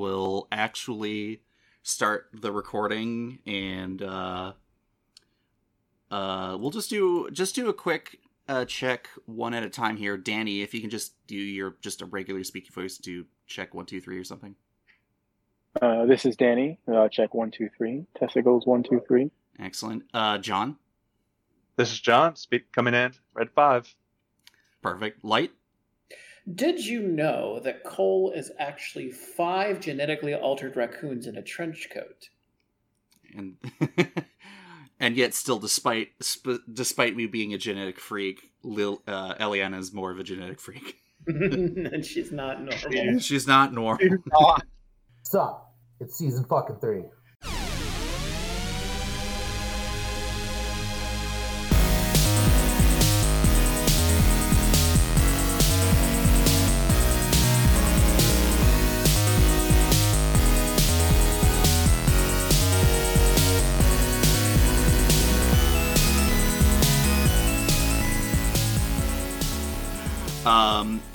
will actually start the recording and uh uh we'll just do just do a quick uh check one at a time here. Danny, if you can just do your just a regular speaking voice to check one, two, three or something. Uh, this is Danny. Uh, check one, two, three. Testicles one, two, three. Excellent. Uh John, This is John. Speak coming in. Red five. perfect. Lyght, Did you know that Cole is actually five genetically altered raccoons in a trench coat? and and yet still despite sp- despite me being a genetic freak, Lil uh Eliana is more of a genetic freak. and she's not normal. She's not normal. Sup? It's season fucking three.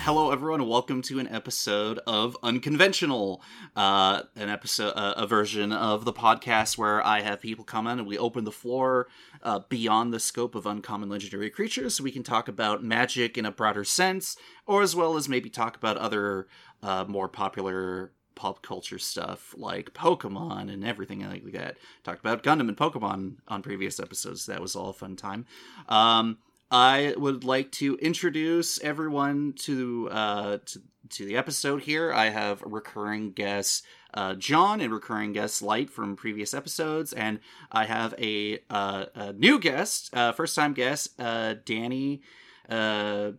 Hello everyone, welcome to an episode of Unconventional, uh, an episode, uh, a version of the podcast where I have people come in and we open the floor uh, beyond the scope of uncommon legendary creatures, so we can talk about magic in a broader sense, or as well as maybe talk about other uh, more popular pop culture stuff like Pokemon and everything like that. Talked about Gundam and Pokemon on previous episodes. That was all a fun time. Um, I would like to introduce everyone to uh, to, to the episode here. I have recurring guests uh, John and recurring guest Lyght from previous episodes, and I have a, uh, a new guest, uh, first time guest, uh, Danny, uh,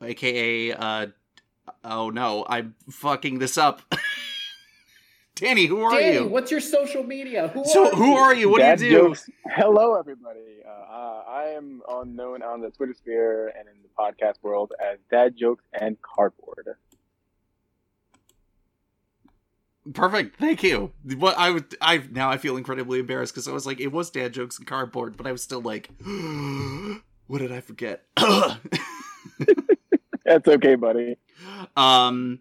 aka uh, oh no, I'm fucking this up. Danny, who are Danny, you? what's your social media? Who so are who you? are you? What Dad do you do? jokes. Hello, everybody. Uh, uh, I am on, known on the Twitter sphere and in the podcast world as Dad Jokes and Cardboard. Perfect. Thank you. What I would I now I feel incredibly embarrassed because I was like it was dad jokes and cardboard, but I was still like, what did I forget? That's okay, buddy. um,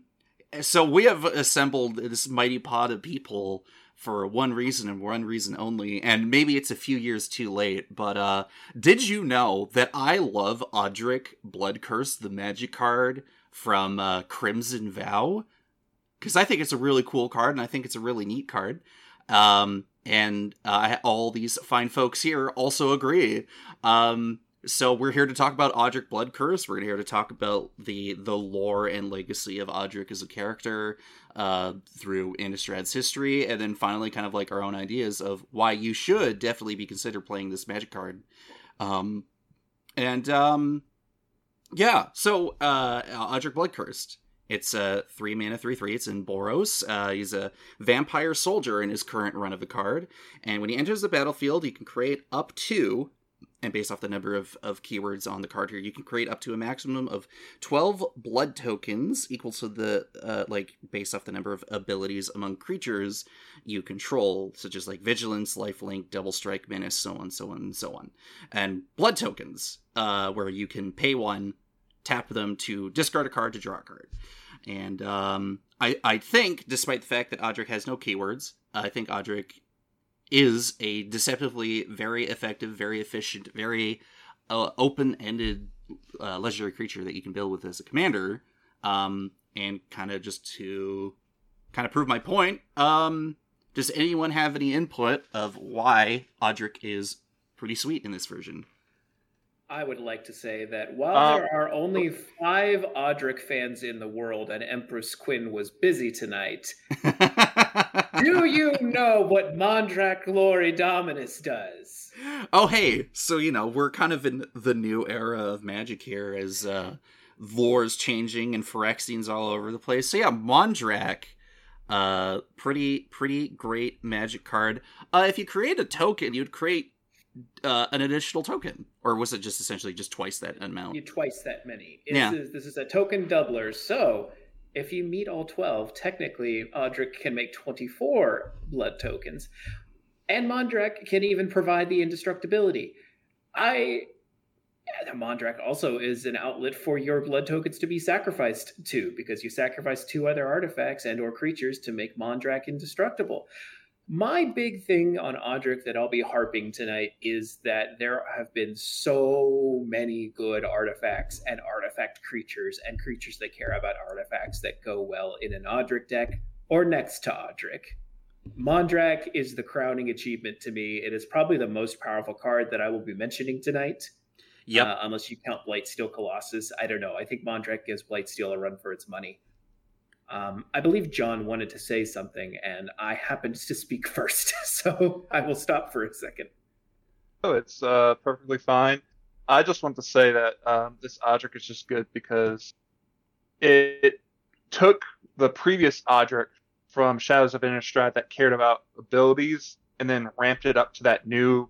so we have assembled this mighty pod of people for one reason and one reason only, and maybe it's a few years too late. But uh, did you know that I love Odric Blood Curse, the magic card from uh, Crimson Vow? because I think it's a really cool card and I think it's a really neat card. Um, and uh, all these fine folks here also agree. Um, so we're here to talk about Odric Blood Curse. We're here to talk about the the lore and legacy of Odric as a character uh, through Innistrad's history, and then finally, kind of like our own ideas of why you should definitely be considered playing this Magic card. Um, and um, yeah, so uh, Odric Blood Cursed. It's a three mana, three three. It's in Boros. Uh, he's a vampire soldier in his current run of the card, and when he enters the battlefield, he can create up to, and based off the number of, of keywords on the card here, you can create up to a maximum of twelve blood tokens, equal to the uh, like based off the number of abilities among creatures you control, such as like vigilance, lifelink, double strike, menace, so on, so on, and so on, and blood tokens, uh, where you can pay one tap them to discard a card to draw a card. And um, I, I think, despite the fact that Odric has no keywords, I think Odric is a deceptively very effective, very efficient, very uh, open-ended uh, legendary creature that you can build with as a commander. Um, and kind of just to kind of prove my point, um, does anyone have any input of why Odric is pretty sweet in this version? I would like to say that while Um, there are only five Odric fans in the world and Empress Quinn was busy tonight, do you know what Mondrak Glory Dominus does? oh hey so you know we're kind of in the new era of magic here as uh lore's changing and phyrexian's all over the place so yeah mondrak uh pretty pretty great magic card uh if you create a token you'd create uh an additional token or was it just essentially just twice that amount You twice that many. This, Yeah. is, this is a token doubler. So if you meet all 12, technically Odric can make 24 blood tokens. And Mondrak can even provide the indestructibility. I Yeah, Mondrak also is an outlet for your blood tokens to be sacrificed to, because you sacrifice two other artifacts and or creatures to make Mondrak indestructible. My big thing on Odric that I'll be harping tonight is that there have been so many good artifacts and artifact creatures and creatures that care about artifacts that go well in an Odric deck or next to Odric. Mondrak is the crowning achievement to me. It is probably the most powerful card that I will be mentioning tonight. Yeah, Uh, unless you count Blightsteel Colossus. I don't know. I think Mondrak gives Blightsteel a run for its money. Um, I believe John wanted to say something, and I happened to speak first, so I will stop for a second. Oh, it's uh, perfectly fine. I just want to say that um, this Odric is just good because it took the previous Odric from Shadows of Innistrad that cared about abilities and then ramped it up to that new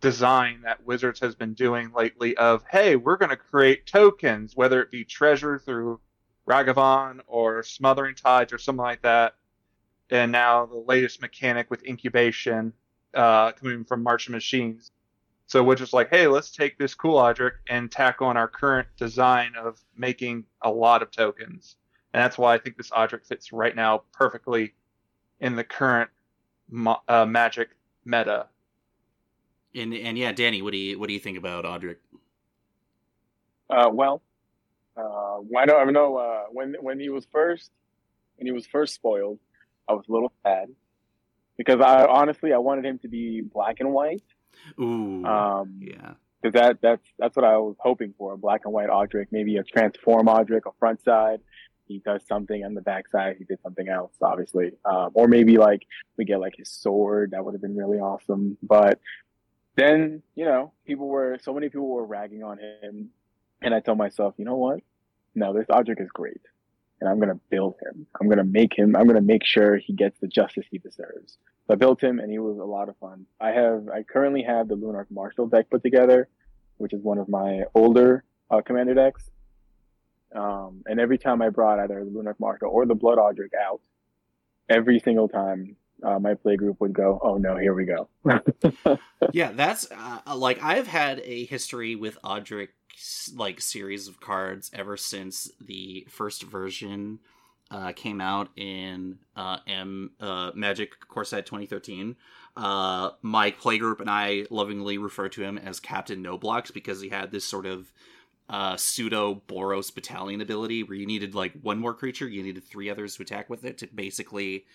design that Wizards has been doing lately of, hey, we're going to create tokens, whether it be treasure through Ragavan or Smothering Tithe or something like that. And now the latest mechanic with incubation uh, coming from March of Machines. So we're just like, hey, let's take this cool Odric and tack on our current design of making a lot of tokens. And that's why I think this object fits right now perfectly in the current uh, Magic meta. And and yeah, Danny, what do you what do you think about Odric? Uh, well, uh, I don't, I know uh, when when he was first when he was first spoiled, I was a little sad because I honestly I wanted him to be black and white. Ooh, Um, yeah. because that that's that's what I was hoping for a black and white Odric, maybe a transform Odric, a front side. He does something on the back side. He did something else, obviously, um, or maybe like we get like his sword. That would have been really awesome. But then you know, people were so many people were ragging on him, and I tell myself, you know what? No, this Odric is great, and I'm gonna build him. I'm gonna make him. I'm gonna make sure he gets the justice he deserves. So I built him, and he was a lot of fun. I have, I currently have the Lunarch Marshal deck put together, which is one of my older uh, commander decks. Um, and every time I brought either the Lunarch Marshal or the Blood Odric out, every single time uh, my play group would go, "Oh no, here we go." yeah, that's uh, like I've had a history with Odric like series of cards ever since the first version uh, came out in uh, M uh, Magic Core Set 2013. Uh, my playgroup and I lovingly refer to him as Captain No Blocks because he had this sort of uh, pseudo Boros battalion ability where you needed like one more creature, you needed three others to attack with it to basically.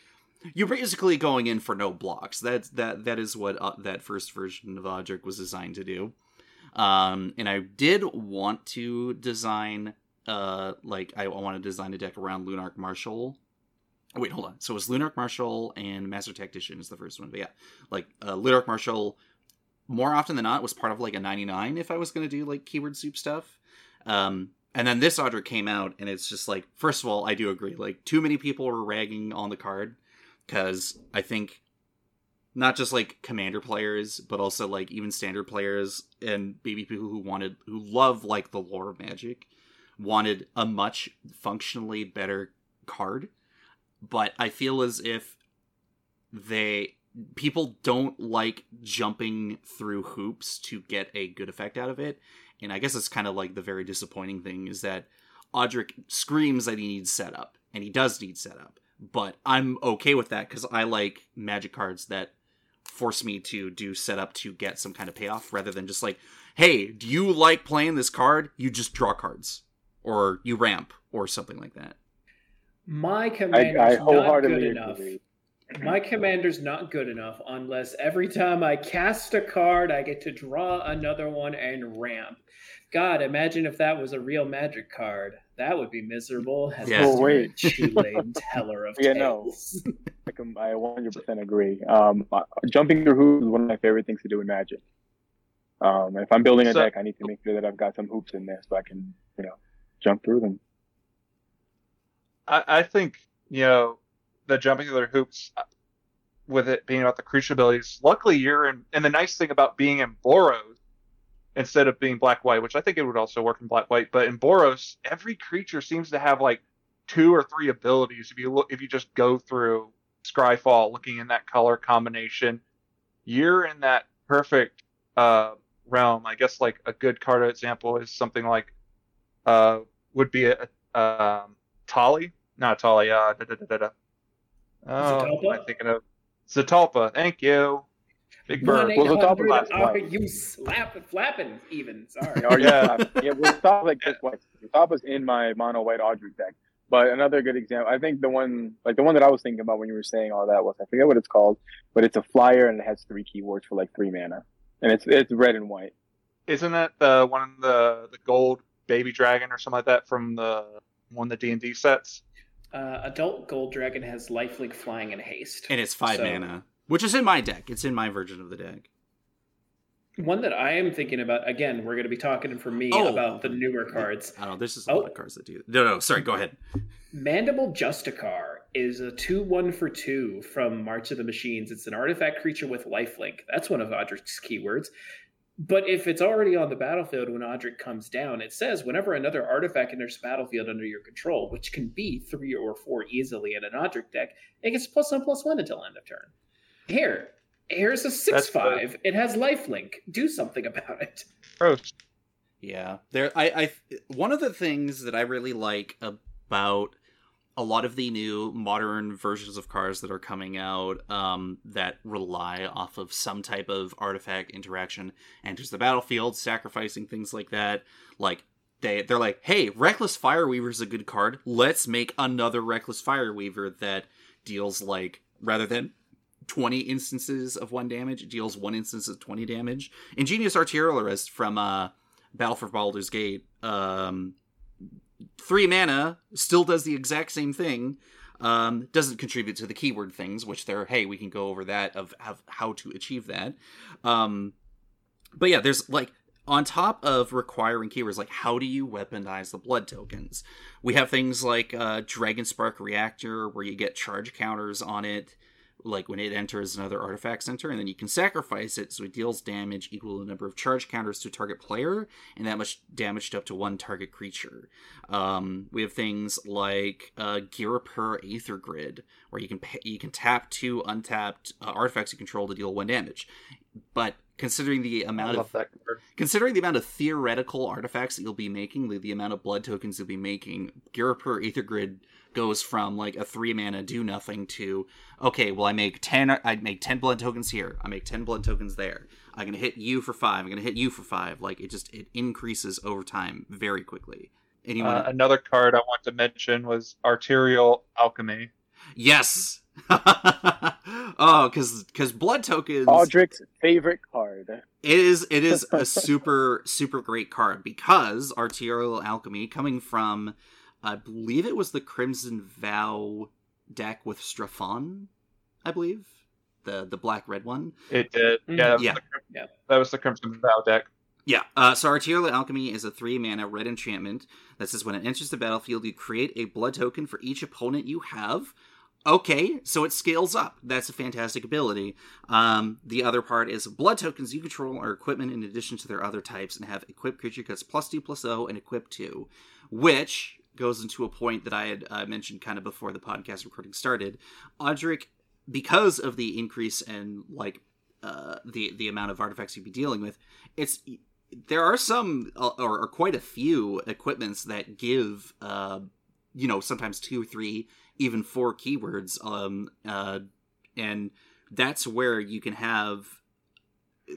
You're basically going in for no blocks. That's that. That is what uh, that first version of Odric was designed to do. Um, and I did want to design, uh, like I want to design a deck around Lunarch Marshal. Oh, wait, hold on. So it was Lunarch Marshal and Master Tactician is the first one, but yeah, like uh, Lunarch Marshal. More often than not, was part of like a 99 if I was going to do like keyword soup stuff. Um, and then this Odric came out, and it's just like, first of all, I do agree. Like, too many people were ragging on the card because I think not just like commander players, but also like even standard players and maybe people who wanted who love like the lore of Magic wanted a much functionally better card. But I feel as if they people don't like jumping through hoops to get a good effect out of it. And I guess it's kind of like the very disappointing thing is that Odric screams that he needs setup, and he does need setup. But I'm okay with that because I like magic cards that force me to do setup to get some kind of payoff rather than just like, hey, do you like playing this card? You just draw cards or you ramp or something like that. My I, commander's I not good enough. agree. My commander's not good enough unless every time I cast a card, I get to draw another one and ramp. God, imagine if that was a real magic card. That would be miserable. As Yeah. Mr. Oh, wait. Chulane teller of Yeah, no. tales. I, can, I 100% agree. Um, uh, jumping through hoops is one of my favorite things to do in Magic. Um, if I'm building a So- deck, I need to make sure that I've got some hoops in there so I can, you know, jump through them. I, I think you know the jumping through their hoops uh, with it being about the creature abilities. Luckily, you're in, and the nice thing about being in Boros instead of being black white, which I think it would also work in black white, but in Boros, every creature seems to have like two or three abilities. If you look, if you just go through Scryfall, looking in that color combination, you're in that perfect uh, realm. I guess like a good card example is something like uh would be a, um Tali, not Tali. Uh, da, da, da, da, da. Oh, am I thinking of Zetalpa. Thank you. Big bird. Well, the top of 1-800 last are one. you slapping, flapping even. Sorry. Oh Yeah. yeah, yeah. Well, top like this one. The top was in my mono white Audrey deck. But another good example, I think the one like the one that I was thinking about when you were saying all that was I forget what it's called, but it's a flyer and it has three keywords for like three mana, and it's it's red and white. Isn't that the one in the the gold baby dragon or something like that from the one the D and D sets? Uh, adult gold dragon has lifelink, flying, and haste. and it's five So- mana, which is in my deck. It's in my version of the deck. One that I am thinking about again, we're going to be talking for me Oh. about the newer cards. I don't know. There's just a Oh. lot of oh. cards that do. No, no. Sorry. Go ahead. Mandible Justiciar is a 2 1 for 2 from March of the Machines. It's an artifact creature with lifelink. That's one of Odric's keywords. But if it's already on the battlefield when Odric comes down, it says whenever another artifact enters the battlefield under your control, which can be three or four easily in an Odric deck, it gets plus one plus one until end of turn. Here, here's a 6 That's 5. It has lifelink. Do something about it. Gross. Yeah, there. I, I. One of the things that I really like about a lot of the new modern versions of cars that are coming out um, that rely off of some type of artifact interaction enters the battlefield, sacrificing things like that. Like they, they're like, hey, Reckless Fireweaver is a good card. Let's make another Reckless Fireweaver that deals like rather than 20 instances of one damage, it deals one instance of 20 damage. Ingenious Artillerist from uh, Battle for Baldur's Gate, um, three mana, still does the exact same thing. Um, doesn't contribute to the keyword things, which they're hey, we can go over that of, how to achieve that. Um, but yeah, there's like on top of requiring keywords, like how do you weaponize the blood tokens? We have things like uh, Dragon Spark Reactor, where you get charge counters on it like when it enters another artifact center, and then you can sacrifice it so it deals damage equal to the number of charge counters to a target player, and that much damage to up to one target creature. Um, we have things like uh, Ghirapur Aether Grid, where you can pa you can tap two untapped uh, artifacts you control to deal one damage. But considering the amount of considering the amount of theoretical artifacts that you'll be making, the, the amount of blood tokens you'll be making, Ghirapur Aether Grid goes from like a three mana do nothing to okay, well I make ten I make ten blood tokens here, I make ten blood tokens there. I'm gonna hit you for five, I'm gonna hit you for five. Like it just it increases over time very quickly. Anyone Uh, another card I want to mention was Arterial Alchemy. Yes. oh, because because blood tokens. Odric's favorite card. It is it is a super super great card because arterial alchemy coming from I believe it was the Crimson Vow deck with Strefan, I believe. The the black red one. It did. Yeah, that was, Yeah. The, Yeah. that was the Crimson Vow deck. Yeah, uh, so Arterial Alchemy is a three mana red enchantment that says when it enters the battlefield, you create a blood token for each opponent you have. Okay, so it scales up. That's a fantastic ability. Um, the other part is blood tokens you control are equipment in addition to their other types and have equipped creature cuts plus two plus O and equip two, which goes into a point that I had uh, mentioned kind of before the podcast recording started. Audric, because of the increase in like uh, the the amount of artifacts you'd be dealing with, it's there are some uh, or, or quite a few equipments that give uh you know sometimes two three even four keywords um uh and that's where you can have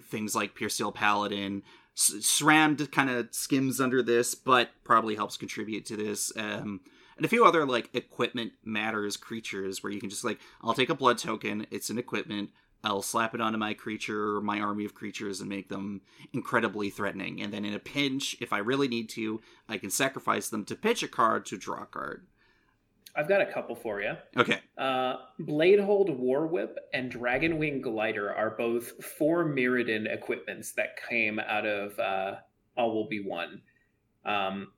things like pure steel paladin S- srammed kind of skims under this but probably helps contribute to this um and a few other like equipment matters creatures where you can just like i'll take a blood token it's an equipment I'll slap it onto my creature my army of creatures and make them incredibly threatening. And then in a pinch, if I really need to, I can sacrifice them to pitch a card to draw a card. I've got a couple for you. Okay. Uh, Bladehold War Whip and Dragonwing Glider are both For Mirrodin equipments that came out of uh, All Will Be One. Um,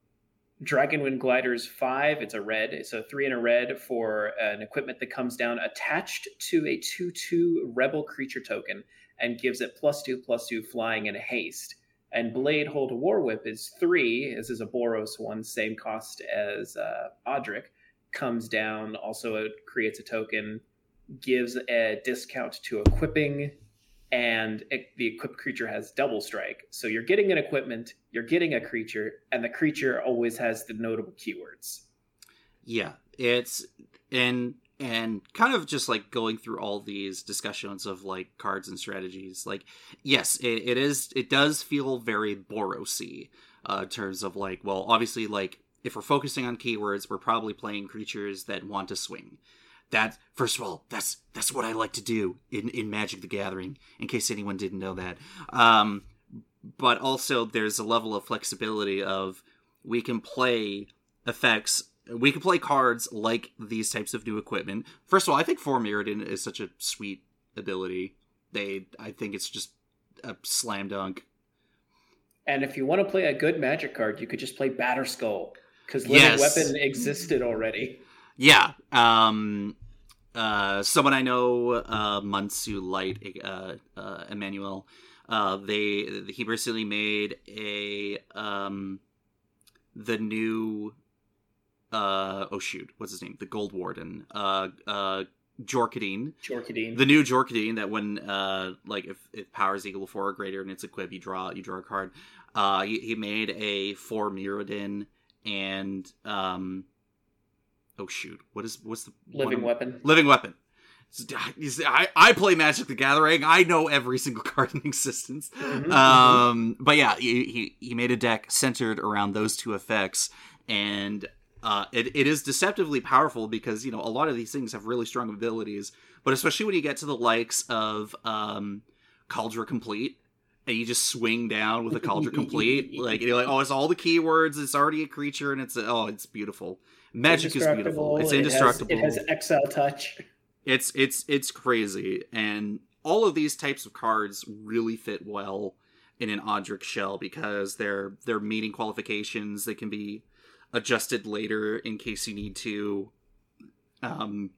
Dragonwing Glider's five. It's a red. It's a three and a red for an equipment that comes down attached to a two-two Rebel creature token and gives it plus two plus two flying and haste. And Blade Hold War Whip is three. This is a Boros one, same cost as uh, Odric comes down, also it creates a token, gives a discount to equipping, and it, the equipped creature has double strike. So you're getting an equipment, you're getting a creature, and the creature always has the notable keywords. Yeah, it's and and kind of just like going through all these discussions of like cards and strategies. Like, yes, it, it is. It does feel very Borosy uh, in terms of like, well, obviously, like if we're focusing on keywords, we're probably playing creatures that want to swing. That first of all, that's that's what I like to do in in Magic the Gathering. In case anyone didn't know that, um, but also there's a level of flexibility of we can play effects we can play cards like these types of new equipment. First of all, I think For Mirrodin is such a sweet ability. They, I think it's just a slam dunk. And if you want to play a good Magic card, you could just play Batterskull because Living Yes. Weapon existed already. Yeah. Um, uh, someone I know, uh, Mansu Light, uh, uh, Emmanuel, uh, they, he recently made a, um, the new, uh, oh shoot, what's his name? The Gold Warden, uh, uh, Jor Kadeen. Jorkadine. the new Jor Kadeen that when uh like if, if power is equal to four or greater and it's equipped you draw you draw a card uh he, he made a For Mirrodin and um oh shoot what is what's the Living of- Weapon. living weapon You see, I, I play Magic the Gathering. I know every single card in existence. Mhm, Um, but yeah, he, he he made a deck centered around those two effects, and uh, it, it is deceptively powerful because you know a lot of these things have really strong abilities, but especially when you get to the likes of um, Kaldra Compleat, and you just swing down with a Kaldra Compleat, like you're like, oh, it's all the keywords, it's already a creature, and it's oh, it's beautiful. Magic is beautiful. It's It has- indestructible. It has, Exile Touch. It's it's it's crazy, and all of these types of cards really fit well in an Odric shell because they're they're meeting qualifications. They can be adjusted later in case you need to. Um,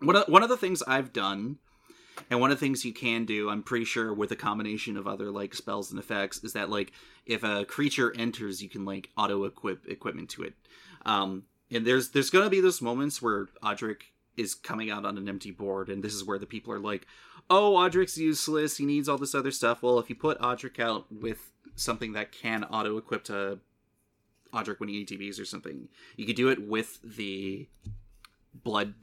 one of one of the things I've done, and one of the things you can do, I'm pretty sure with a combination of other like spells and effects, is that like if a creature enters, you can like auto equip equipment to it. Um, and there's there's gonna be those moments where Odric is coming out on an empty board, and this is where the people are like, "Oh, Odric's useless. He needs all this other stuff." Well, if you put Odric out with something that can auto equip to Odric when he ETBs or something, you could do it with the blood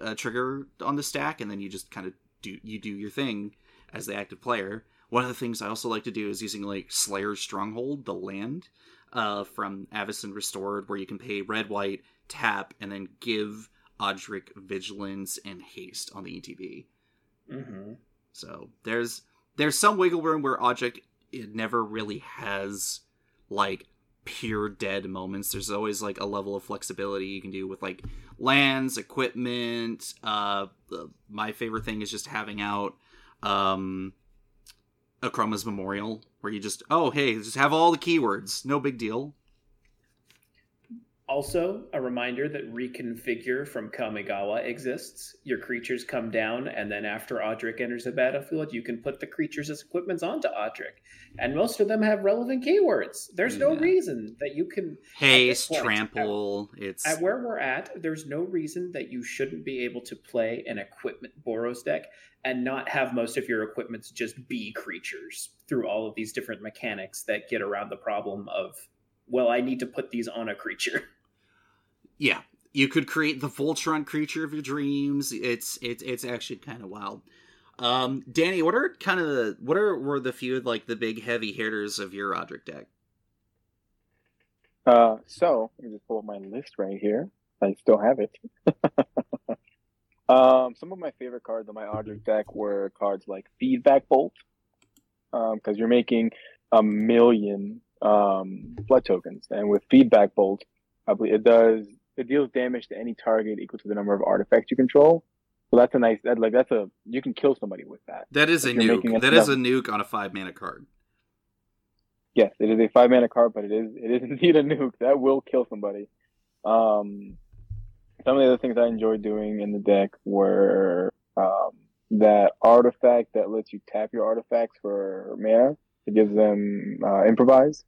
uh, trigger on the stack, and then you just kind of do you do your thing as the active player. One of the things I also like to do is using like Slayer's Stronghold, the land uh, from Avacyn Restored, where you can pay red, white, tap, and then give Odric Vigilance and Haste on the ETB. Mm-hmm. So there's there's some wiggle room where Odric it never really has like pure dead moments. There's always like a level of flexibility you can do with like lands, equipment. Uh, my favorite thing is just having out um, Akroma's Memorial, where you just oh hey, just have all the keywords, no big deal. Also, a reminder that reconfigure from Kamigawa exists. Your creatures come down, and then after Odric enters the battlefield, you can put the creatures as equipments onto Odric. And most of them have relevant keywords. There's no reason that you can Haste, point, trample. It's At where we're at, there's no reason that you shouldn't be able to play an equipment Boros deck and not have most of your equipments just be creatures through all of these different mechanics that get around the problem of, well, I need to put these on a creature. yeah you could create the voltron creature of your dreams it's it's it's actually kind of wild um danny what are kind of the what are were the few like the big heavy hitters of your Roderick deck Uh, so let me just pull up my list right here. I still have it. um, some of my favorite cards on my Roderick deck were cards like Feedback Bolt, because you're making a million um, blood tokens, and with Feedback Bolt, I believe it does it deals damage to any target equal to the number of artifacts you control. So that's a nice that like that's a you can kill somebody with that. that is a If you're making nuke that is a nuke on a five mana card Yes, it is a five mana card, but it is it is indeed a nuke that will kill somebody. Um, some of the other things I enjoyed doing in the deck were um, that artifact that lets you tap your artifacts for mana. It gives them uh, improvise.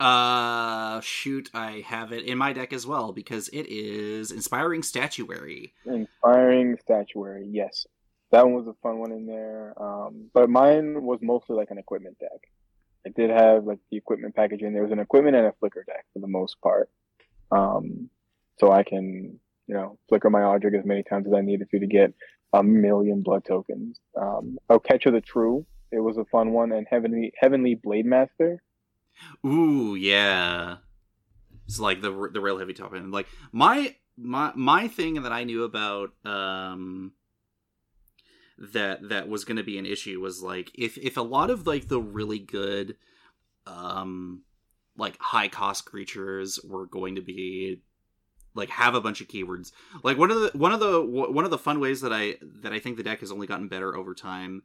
Uh shoot i have it in my deck as well because it is inspiring statuary Inspiring statuary, yes. that one was a fun one in there. Um, but mine was mostly like an equipment deck. I did have like the equipment package in there. was an equipment and a flicker deck for the most part. Um, so I can, you know, flicker my Odric as many times as I needed to to get a million blood tokens. Um, oh, Catch of the True. It was a fun one, and Heavenly Heavenly Blade Master. Ooh, yeah. It's like the the real heavy top end. Like my my my thing that I knew about um that that was going to be an issue was like if if a lot of like the really good um like high cost creatures were going to be like have a bunch of keywords like one of the one of the one of the fun ways that i that i think the deck has only gotten better over time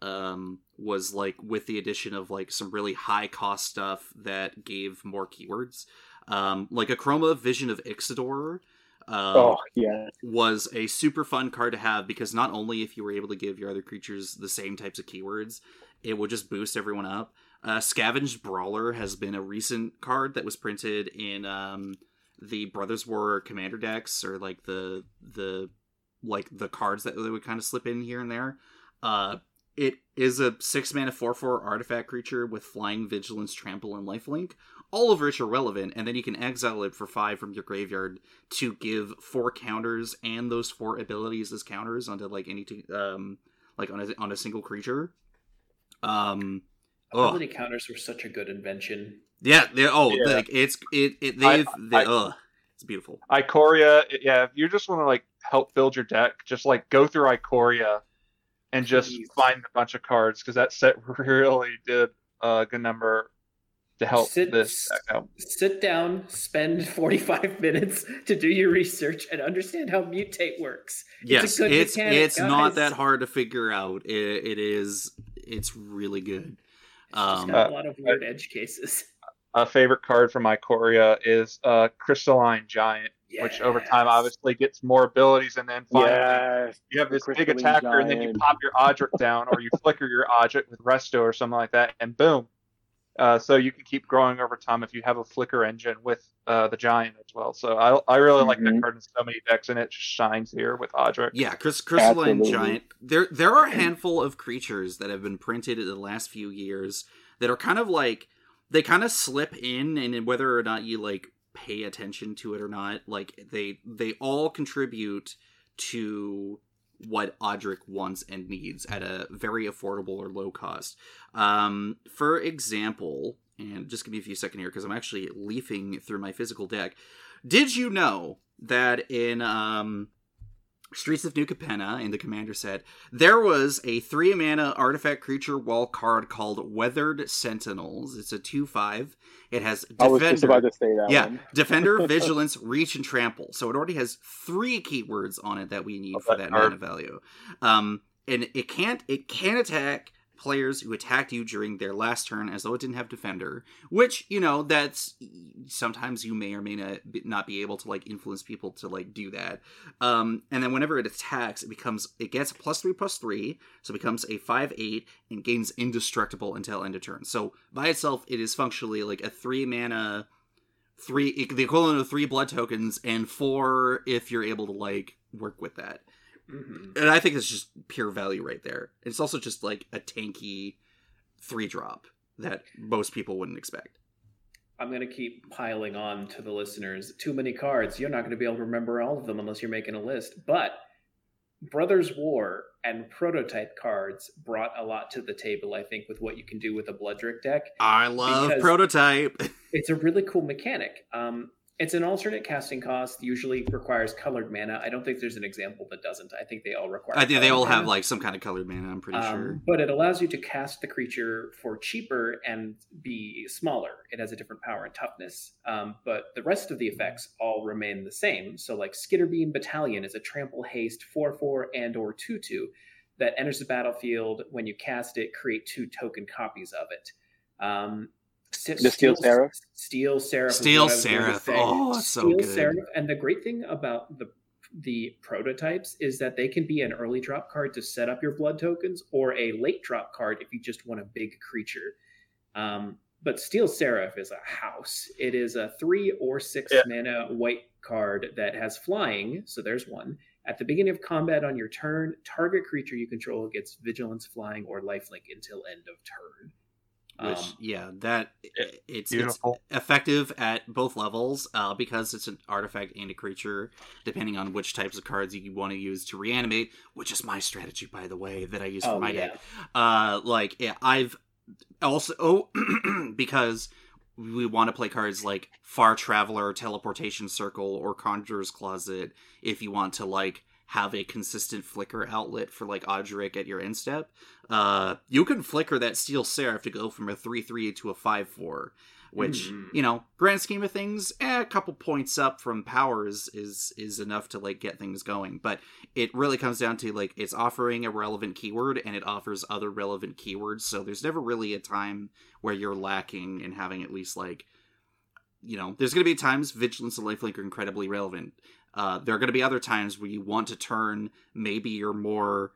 um was like with the addition of like some really high cost stuff that gave more keywords um like Akroma vision of ixidor uh, oh yeah, was a super fun card to have because not only if you were able to give your other creatures the same types of keywords, it would just boost everyone up. Uh, Scavenged Brawler has been a recent card that was printed in um, the Brothers War commander decks, or like the the like the cards that they would kind of slip in here and there. Uh, it is a six mana four four artifact creature with flying, vigilance, trample, and lifelink all of which are relevant, and then you can exile it for five from your graveyard to give four counters and those four abilities as counters onto like any t- um like on a on a single creature. Um, ability ugh. counters were such a good invention. Yeah, they oh yeah. like it's it it they've I, they I, ugh it's beautiful. Ikoria, yeah. If you just want to like help build your deck, just like go through Ikoria and just Please. find a bunch of cards because that set really did a good number to help sit, this out. Sit down, spend 45 minutes to do your research and understand how mutate works. Yes, it's it's, mechanic, it's not that hard to figure out. it, it is it's really good. It's um, got a lot of weird uh, edge cases. A favorite card from Ikoria is uh, Crystalline Giant, yes. which over time obviously gets more abilities, and then finally yes. you have this big attacker, giant. and then you pop your Odric down, or you flicker your Odric with Resto or something like that, and boom, uh, so you can keep growing over time if you have a flicker engine with uh, the giant as well. So I, I really mm-hmm. like that mm-hmm. card in so many decks, and it just shines here with Odric. Yeah, Chris, Crystalline Giant. There there are a handful of creatures that have been printed in the last few years that are kind of like they kind of slip in, and whether or not you like pay attention to it or not, like they they all contribute to what Odric wants and needs at a very affordable or low cost. Um, for example, and just give me a few seconds here because I'm actually leafing through my physical deck. Did you know that in um, Streets of New Capenna and the commander said, there was a three mana artifact creature wall card called Weathered Sentinels. It's a two five. It has defender. I was just about to say that. Yeah, defender, vigilance, reach, and trample. So it already has three keywords on it that we need oh, for that mana value. Um, and it can't. It can attack players who attacked you during their last turn as though it didn't have defender which you know that's sometimes you may or may not, be able to like influence people to like do that. Um and then whenever it attacks it becomes it gets plus three plus three so becomes a five eight and gains indestructible until end of turn. So by itself it is functionally like a three mana three the equivalent of three blood tokens and four if you're able to like work with that Mm-hmm. And I think it's just pure value right there. It's also just like a tanky three drop that most people wouldn't expect. I'm going to keep piling on to the listeners. Too many cards. You're not going to be able to remember all of them unless you're making a list. But Brothers War and prototype cards brought a lot to the table, I think, with what you can do with a Bloodric deck. I love prototype. it's a really cool mechanic. Um, it's an alternate casting cost. Usually requires colored mana. I don't think there's an example that doesn't. I think they all require. I think they all mana. have like some kind of colored mana. I'm pretty um, sure. But it allows you to cast the creature for cheaper and be smaller. It has a different power and toughness. Um, but the rest of the effects all remain the same. So like Skitterbeam Battalion is a trample haste four four and or two two that enters the battlefield when you cast it. Create two token copies of it. Um, the Steel Seraph. Steel Seraph. Steel Seraph. Oh, so Steel good. Seraph. And the great thing about the the prototypes is that they can be an early drop card to set up your blood tokens, or a late drop card if you just want a big creature. Um, but Steel Seraph is a house. It is a three or six yeah. mana white card that has flying, so there's one, At the beginning of combat on your turn, target creature you control gets vigilance, flying, or lifelink until end of turn. Which, Um, yeah, that it- it's, it's effective at both levels uh, because it's an artifact and a creature, depending on which types of cards you want to use to reanimate, which is my strategy, by the way, that I use for Oh, my yeah. deck. Uh, like, yeah, I've also, oh, because we want to play cards like Far Traveler, Teleportation Circle, or Conjurer's Closet if you want to, like, have a consistent flicker outlet for like Odric at your instep. Uh, you can flicker that Steel Seraph to go from a 3 3 to a 5 4, which, Mhm. you know, grand scheme of things, eh, a couple points up from powers is is enough to like get things going. But it really comes down to like it's offering a relevant keyword and it offers other relevant keywords. So there's never really a time where you're lacking in having at least like you know, there's going to be times vigilance and lifelink are incredibly relevant. Uh, there are going to be other times where you want to turn maybe your more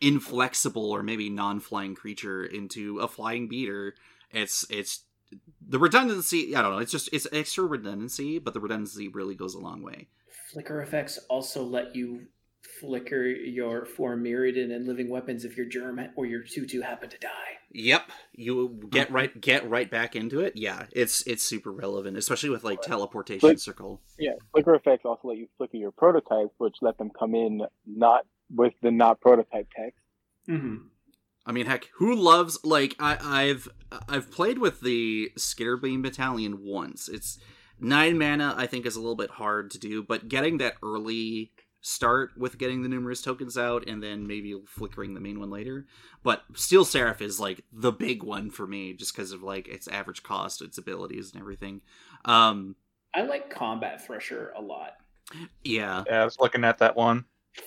inflexible or maybe non-flying creature into a flying beater. It's it's the redundancy. I don't know. It's just it's extra redundancy, but the redundancy really goes a long way. Flicker effects also let you flicker your For Mirrodin and living weapons if your germ or your tutu happen to die. Yep, you get right get right back into it. Yeah, it's it's super relevant, especially with like teleportation But- circle. Yeah, flicker effects also let you flicker your prototypes, which let them come in not with the not prototype text. Mm-hmm. I mean, heck, who loves like I, I've I've played with the Skitterbeam Battalion once. It's nine mana. I think is a little bit hard to do, but getting that early start with getting the numerous tokens out and then maybe flickering the main one later. But Steel Seraph is like the big one for me, just because of like its average cost, its abilities, and everything. Um, I like Combat Thresher a lot. yeah, Yeah, I was looking at that one.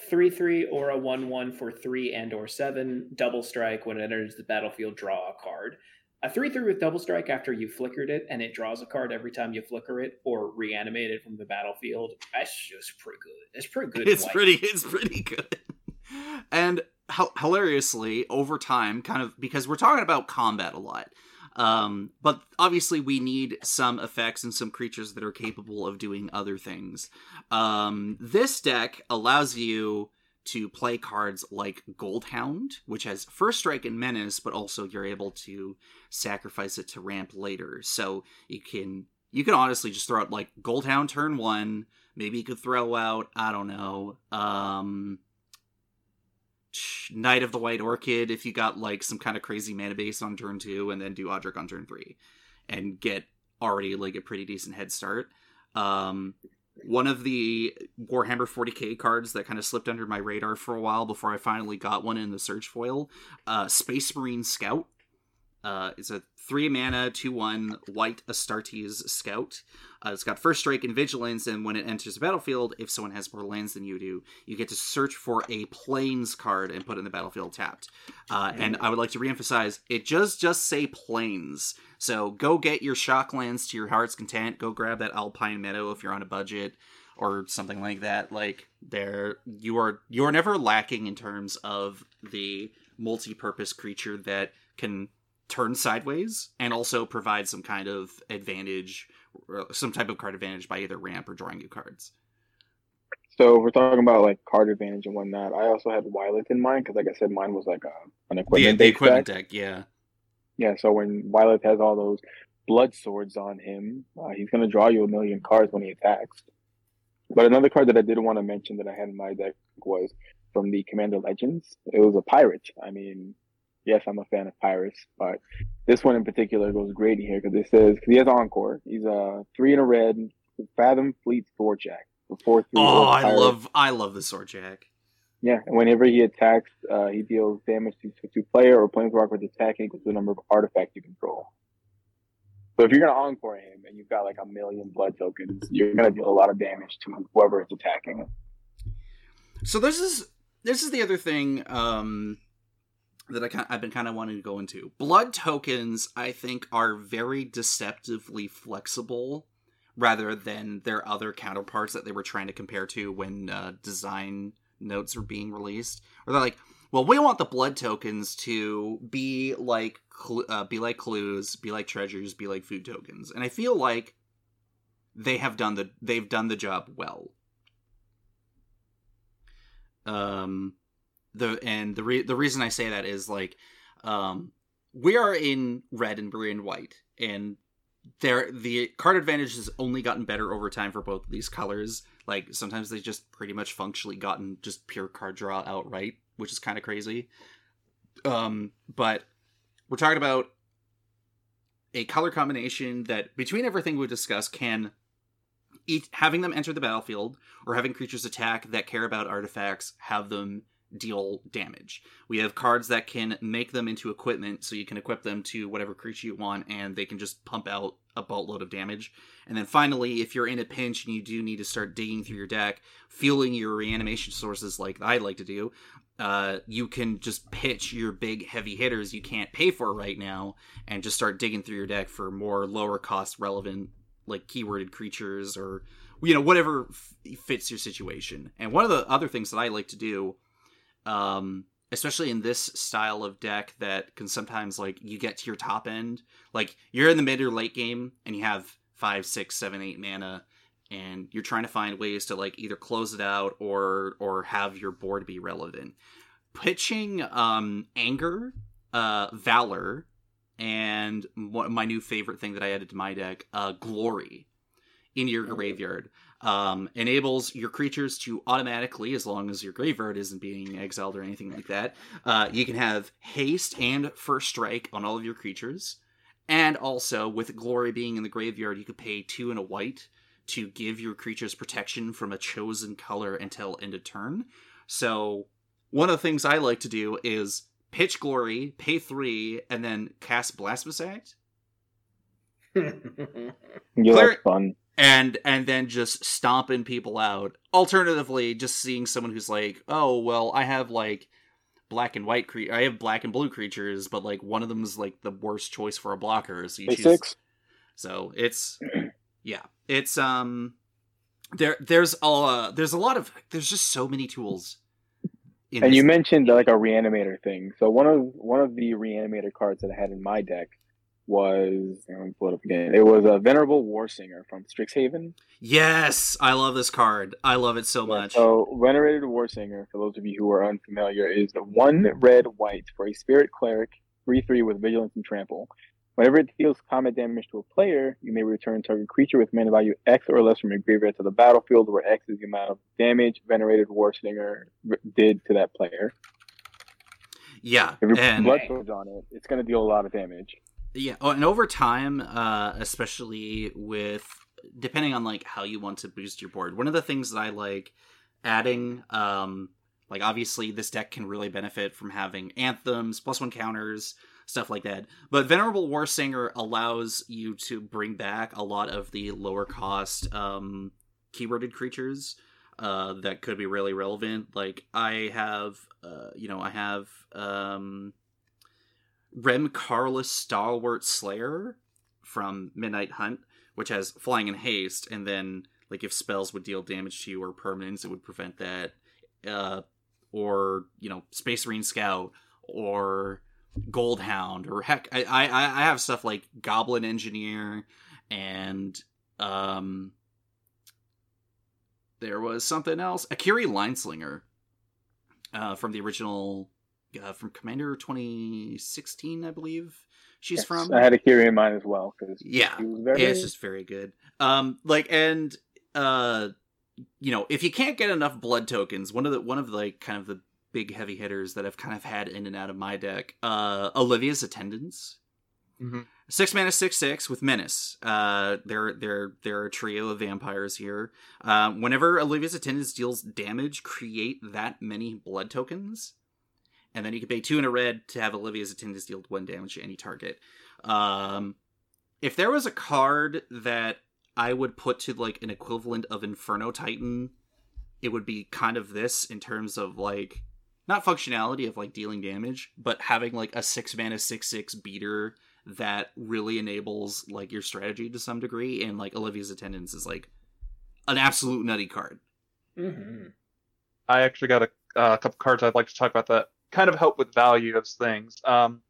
Three three or a one one for three and or seven. Double strike when it enters the battlefield. Draw a card. A three three with double strike after you flickered it and it draws a card every time you flicker it or reanimate it from the battlefield. That's just pretty good. It's pretty good. it's pretty it's pretty good and h- hilariously over time kind of because we're talking about combat a lot um but obviously we need some effects and some creatures that are capable of doing other things um this deck allows you to play cards like Goldhound, which has first strike and menace, but also you're able to sacrifice it to ramp later. So you can you can honestly just throw out like Goldhound turn one, maybe you could throw out i don't know um knight of the white orchid if you got like some kind of crazy mana base on turn two and then do Odric on turn three and get already like a pretty decent head start um one of the warhammer 40k cards that kind of slipped under my radar for a while before i finally got one in the Scryfall uh space marine scout uh, it's a three mana, two one white Astartes scout. Uh, it's got first strike and vigilance, and when it enters the battlefield, if someone has more lands than you do, you get to search for a plains card and put it in the battlefield tapped. Uh, and I would like to reemphasize, it just just say plains. So go get your shock lands to your heart's content. Go grab that Alpine Meadow if you're on a budget or something like that. Like there, you are you are never lacking in terms of the multi-purpose creature that can turn sideways and also provide some kind of advantage or some type of card advantage by either ramp or drawing you cards. So if we're talking about like card advantage and whatnot. I also had Wyleth in mind because, like I said, mine was like a, an equipment. the based equipment deck. deck, yeah. Yeah, so when Wyleth has all those blood swords on him, uh, he's going to draw you a million cards when he attacks. But another card that I did want to mention that I had in my deck was from the Commander Legends. It was a pirate. I mean, yes, I'm a fan of pirates, but this one in particular goes great in here because it says cause he has Encore. He's a three in a red, Fathom Fleet Swordjack. for Four, three, Oh, I pirate. love I love the sword jack. Yeah, and whenever he attacks, uh, he deals damage to, to player or planeswalker with attacking equal to the number of artifacts you control. So if you're gonna encore him and you've got like a million blood tokens, you're gonna deal a lot of damage to whoever is attacking. So this is this is the other thing um that I, I've been kind of wanting to go into. Blood tokens, I think, are very deceptively flexible, rather than their other counterparts that they were trying to compare to when uh, design notes were being released. Or they're like, well, we want the blood tokens to be like cl- uh, be like clues, be like treasures, be like food tokens, and I feel like they have done the they've done the job well. Um, the and the re- the reason I say that is like, um, we are in red and blue and white, and there the card advantage has only gotten better over time for both of these colors. Like sometimes they just pretty much functionally gotten just pure card draw outright, which is kind of crazy. Um, but we're talking about a color combination that between everything we discussed can each having them enter the battlefield or having creatures attack that care about artifacts have them deal damage. We have cards that can make them into equipment, so you can equip them to whatever creature you want, and they can just pump out a boatload of damage. And then finally, if you're in a pinch and you do need to start digging through your deck, fueling your reanimation sources like I like to do, uh, you can just pitch your big heavy hitters you can't pay for right now, and just start digging through your deck for more lower cost relevant like keyworded creatures or you know whatever f- fits your situation. And one of the other things that I like to do um especially in this style of deck that can sometimes like you get to your top end. Like you're in the mid or late game and you have five six seven eight mana and you're trying to find ways to like either close it out or or have your board be relevant. Pitching um anger uh valor and my new favorite thing that i added to my deck uh glory in your graveyard um, enables your creatures to automatically, as long as your graveyard isn't being exiled or anything like that, uh, you can have haste and first strike on all of your creatures. And also, with glory being in the graveyard, you could pay two and a white to give your creatures protection from a chosen color until end of turn. So, one of the things I like to do is pitch glory, pay three, and then cast Blasphemous Act. Yeah, Clear- that's fun. And and then just stomping people out. Alternatively, just seeing someone who's like, "Oh, well, I have like black and white cre- I have black and blue creatures, but like one of them is like the worst choice for a blocker." So you choose. six. So it's yeah, it's um there there's a uh, there's a lot of there's just so many tools. in And you mentioned like a reanimator thing. So one of one of the reanimator cards that I had in my deck was let me pull it up again. It was a Venerable war singer from Strixhaven. yes, I love this card. I love it so much. So Venerated war singer. for those of you who are unfamiliar, is the one red white for a Spirit Cleric, three three with Vigilance and Trample. Whenever it deals combat damage to a player, you may return target creature with mana value X or less from your graveyard to the battlefield, where X is the amount of damage Venerated war singer did to that player. yeah, If you and blood on it, it's going to deal a lot of damage. Yeah, oh, and over time, uh, especially with depending on like how you want to boost your board. One of the things that I like adding, um, like obviously this deck can really benefit from having anthems, plus one counters, stuff like that. But Venerable war Warsinger allows you to bring back a lot of the lower cost um, keyworded creatures uh, that could be really relevant. Like I have, uh, you know, I have. Um, Rem Karolus Stalwart Slayer from Midnight Hunt, which has flying and haste, and then like if spells would deal damage to you or permanents, it would prevent that. Uh, or you know, Space Marine Scout or Gold Hound, or heck, I I I have stuff like Goblin Engineer and um. There was something else. Akiri Lineslinger uh, from the original uh, from Commander 2016, I believe she's Yes, from. I had Akiri in mind as well because yeah, very. yeah, it's just very good. Um, like and uh, you know, if you can't get enough blood tokens, one of the one of the like kind of the big heavy hitters that I've kind of had in and out of my deck, uh, Olivia's Attendants. Mhm. Six mana, six six with menace. Uh, they're they're they're a trio of vampires here. Uh, whenever Olivia's Attendants deals damage, create that many blood tokens, and then you can pay two in a red to have Olivia's Attendants deal one damage to any target. Um, if there was a card that I would put to like an equivalent of Inferno Titan, it would be kind of this in terms of like not functionality of like dealing damage, but having like a six mana six six beater that really enables like your strategy to some degree. And like Olivia's Attendants is like an absolute nutty card. hmm I actually got a, uh, couple cards I'd like to talk about that kind of help with value of things. Um,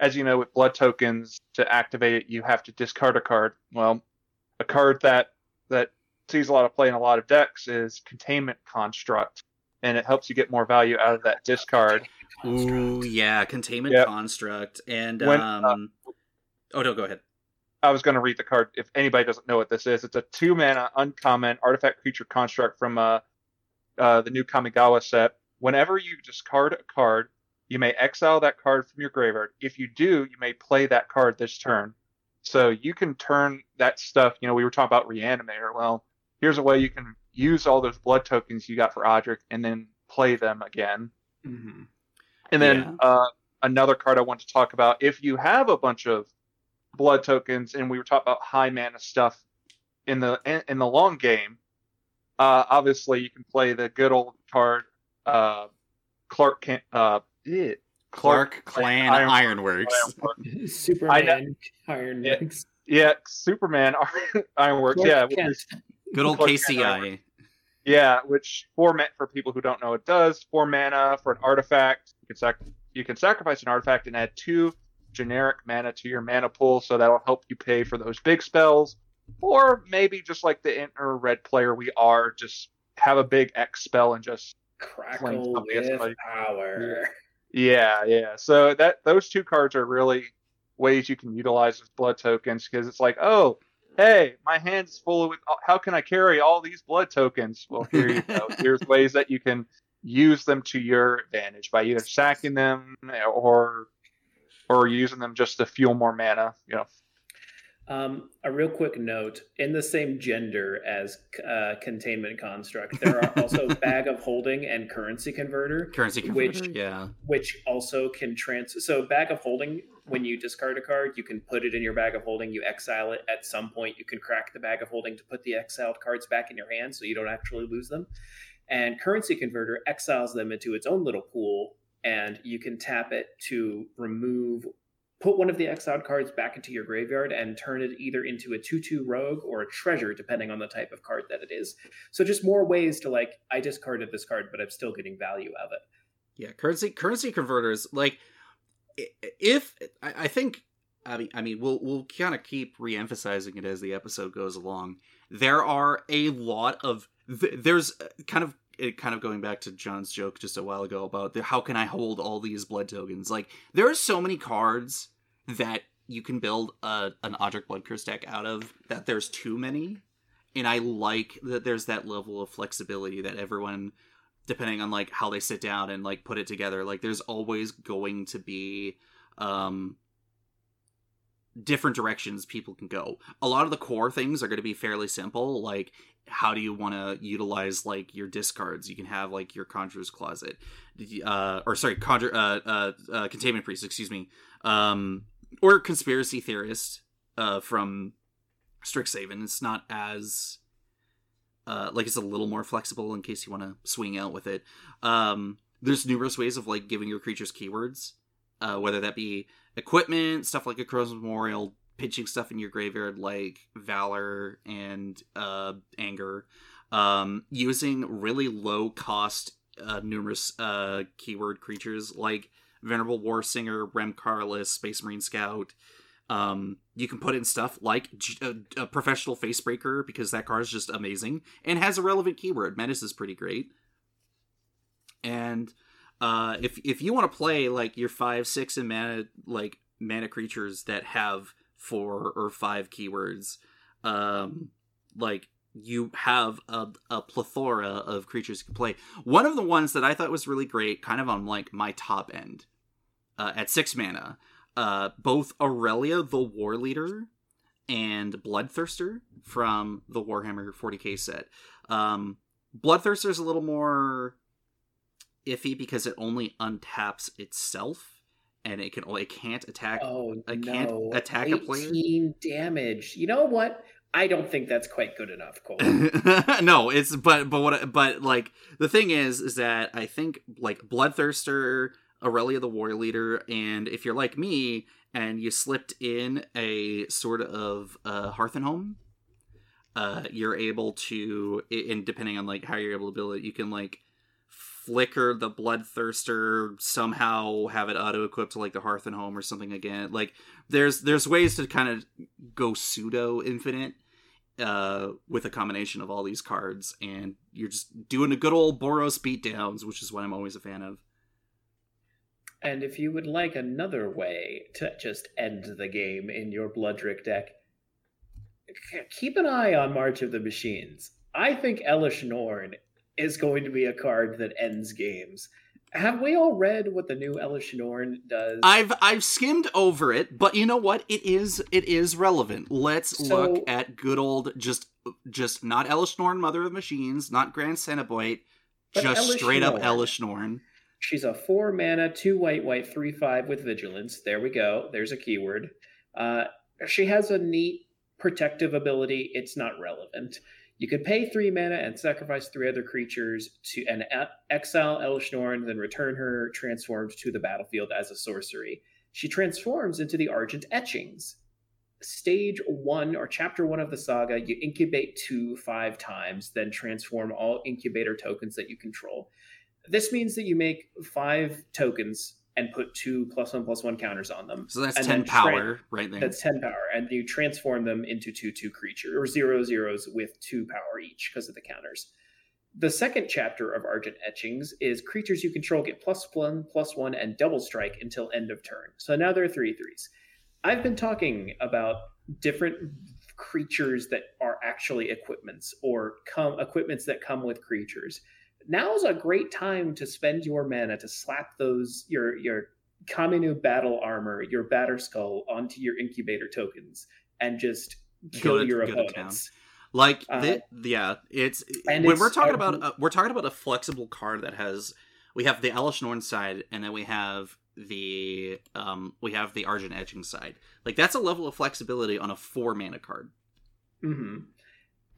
as you know, with blood tokens to activate it, you have to discard a card. Well, a card that that sees a lot of play in a lot of decks is Containment Construct. and it helps you get more value out of that discard. Ooh, yeah, containment Yep. construct and When, um. uh, oh no, go ahead. I was going to read the card. If anybody doesn't know what this is, it's a two mana uncommon artifact creature construct from uh, uh, the new Kamigawa set. Whenever you discard a card, you may exile that card from your graveyard. If you do, you may play that card this turn. So you can turn that stuff. You know, we were talking about Reanimator. Well, here's a way you can use all those blood tokens you got for Odric and then play them again. Mhm. And then Yeah. uh, another card I want to talk about. If you have a bunch of blood tokens, and we were talking about high mana stuff in the in, in the long game, uh, obviously you can play the good old card uh, Clark can uh, eh, Clark Clan Iron- Ironworks. Ironworks. Superman, Ironworks. Yeah, Superman Ironworks. Clark Yeah, which Kent. Good old Clark Kent KCI. Yeah, which four ma- for people who don't know it does four mana for an artifact. You can sac- you can sacrifice an artifact and add two generic mana to your mana pool, so that'll help you pay for those big spells. Or maybe just like the inner red player we are, just have a big X spell and just Crackle with power. yeah, yeah. So that those two cards are really ways you can utilize those blood tokens because it's like, oh, hey, my hand's full of. How can I carry all these blood tokens? Well, here you go. Here's ways that you can use them to your advantage by either sacking them or or using them just to fuel more mana. You know. Um, a real quick note: in the same gender as uh, containment construct, there are also bag of holding and currency converter, Currency converter, Which- yeah. which also can trans. So bag of holding, when you discard a card, you can put it in your bag of holding. You exile it. At some point, you can crack the bag of holding to put the exiled cards back in your hand, so you don't actually lose them. And currency converter exiles them into its own little pool, and you can tap it to remove put one of the exiled cards back into your graveyard and turn it either into a 2-2 rogue or a treasure depending on the type of card that it is so just more ways to like i discarded this card but i'm still getting value out of it Yeah, currency currency converters like if I, think I mean I mean we'll we'll kind of keep re-emphasizing it as the episode goes along. There are a lot of there's uh, kind of it kind of going back to John's joke just a while ago about the, how can I hold all these blood tokens? Like there are so many cards that you can build a, an Odric Blood Curse deck out of that there's too many. And I like that there's that level of flexibility that everyone depending on like how they sit down and like put it together like there's always going to be um different directions people can go. A lot of the core things are going to be fairly simple like how do you want to utilize like your discards? You can have like your conjurer's closet uh or sorry conjure uh uh, uh containment priest excuse me um or conspiracy theorist uh from strixhaven. It's not as uh, like it's a little more flexible in case you want to swing out with it. Um, there's numerous ways of like giving your creatures keywords, uh, whether that be equipment, stuff like Akroma's Memorial, pitching stuff in your graveyard like Valor and uh, Anger, um, using really low cost uh, numerous uh, keyword creatures like Venerable War Singer, Rem Karolus, Space Marine Scout. Um, you can put in stuff like a professional facebreaker because that card is just amazing and has a relevant keyword. Menace is pretty great. And uh, if if you want to play like your five, six, and mana like mana creatures that have four or five keywords, um, like you have a, a plethora of creatures you can play. One of the ones that I thought was really great, kind of on like my top end, uh, at six mana, uh, both Aurelia the War Leader and Bloodthirster from the Warhammer 40k set. Um, Bloodthirster is a little more iffy because it only untaps itself, and it can it can't attack. oh I can't attack a player? 18 damage you know what i don't think that's quite good enough cole no, it's but but what but like the thing is is that I think like Bloodthirster, Aurelia the War Leader, and if you're like me and you slipped in a sort of uh, Hearth and Home, uh, you're able to, and depending on like how you're able to build it, you can like flicker the Bloodthirster somehow have it auto equipped to like the Hearth and Home or something again. Like there's there's ways to kind of go pseudo infinite uh, with a combination of all these cards, and you're just doing a good old Boros beatdowns, which is what I'm always a fan of. And if you would like another way to just end the game in your Bloodric deck, keep an eye on March of the Machines. I think Elesh Norn is going to be a card that ends games. Have we all read what the new Elesh Norn does? I've I've skimmed over it, but you know what? It is it is relevant. Let's So- look at good old just just not Elesh Norn, Mother of Machines, not Grand Cenobite, just Elesh straight up Norn. Elesh Norn. She's a four mana, two white, white, three five with vigilance. There we go. There's a keyword. Uh, she has a neat protective ability. It's not relevant. You could pay three mana and sacrifice three other creatures to and e- exile Elesh Norn, then return her transformed to the battlefield as a sorcery. She transforms into the Argent Etchings. Stage one or chapter one of the saga, you incubate two five times, then transform all incubator tokens that you control. This means that you make five tokens and put two plus one plus one counters on them. So that's And ten power right there. That's 10 power. And you transform them into 2 2 creature or zero zeros with 2 power each because of the counters. The second chapter of Argent Etchings is creatures you control get plus 1, plus 1, and double strike until end of turn. So now there are three threes. I've been talking about different creatures that are actually equipments or come equipments that come with creatures. Now's a great time to spend your mana to slap those your your Komainu battle armor, your Batterskull onto your incubator tokens and just kill to- your opponents. Like Uh, thi- yeah, it's and when it's we're talking a- about uh, we're talking about a flexible card that has we have the Elesh Norn side and then we have the um we have the Argent Etching side. Like that's a level of flexibility on a four mana card. hmm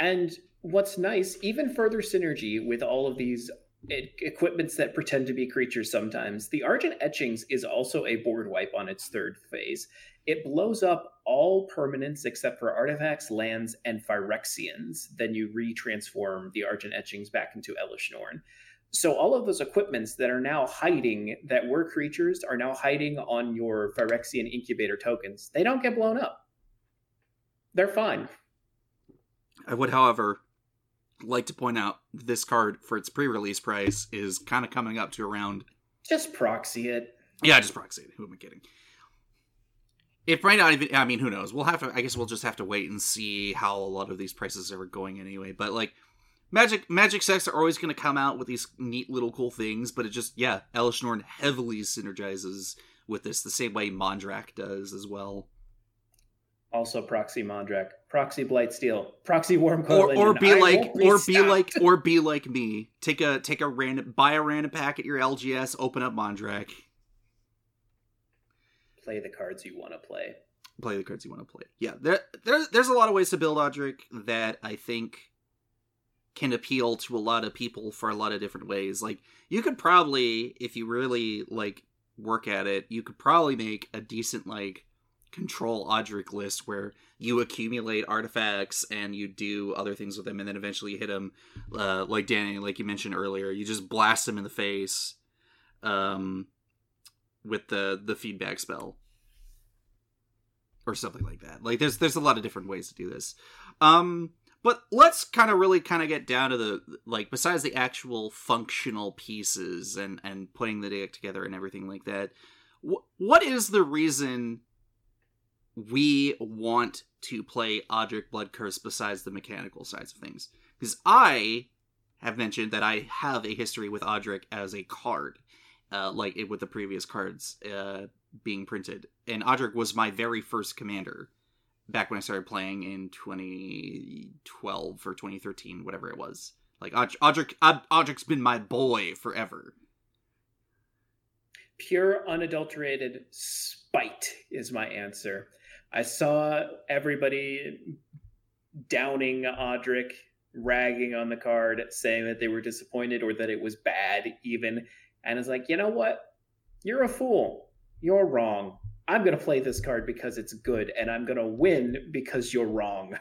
And what's nice, even further synergy with all of these equipments that pretend to be creatures sometimes, the Argent Etchings is also a board wipe on its third phase. It blows up all permanents except for artifacts, lands, and Phyrexians. Then you retransform the Argent Etchings back into Elesh Norn. So all of those equipments that are now hiding, that were creatures, are now hiding on your Phyrexian incubator tokens. They don't get blown up. They're fine. I would, however, like to point out this card for its pre-release price is kind of coming up to around Just proxy it. yeah, just proxy it. Who am I kidding? It might not even. I mean, who knows? We'll have to. I guess we'll just have to wait and see how a lot of these prices are going anyway. But like, magic magic sets are always going to come out with these neat little cool things. But it just yeah, Elesh Norn heavily synergizes with this the same way Mondrak does as well. Also, proxy Mondrak, proxy Blightsteel, proxy Worm Or or be I like be or be like or be like me. Take a take a random buy a random pack at your LGS. Open up Mondrak. play the cards you want to play. play the cards you want to play. Yeah, there, there there's a lot of ways to build Odric that I think can appeal to a lot of people for a lot of different ways. Like you could probably, if you really like work at it, you could probably make a decent like control Odric list where you accumulate artifacts and you do other things with them, and then eventually you hit them. Uh, like Danny, like you mentioned earlier, you just blast them in the face. Um, with the the feedback spell or something like that. Like there's there's a lot of different ways to do this. Um but let's kind of really kind of get down to the like besides the actual functional pieces and and putting the deck together and everything like that. Wh- what is the reason we want to play Odric Blood Curse besides the mechanical sides of things? Because I have mentioned that I have a history with Odric as a card, uh, like it with the previous cards uh, being printed. And Odric was my very first commander back when I started playing in 2012 or 2013, whatever it was. Like Od- Odric, Od- Odric's been my boy forever. Pure, unadulterated spite is my answer. I saw everybody downing Odric, ragging on the card, saying that they were disappointed or that it was bad, even. And it's like, you know what? You're a fool. You're wrong. I'm going to play this card because it's good, and I'm going to win because you're wrong.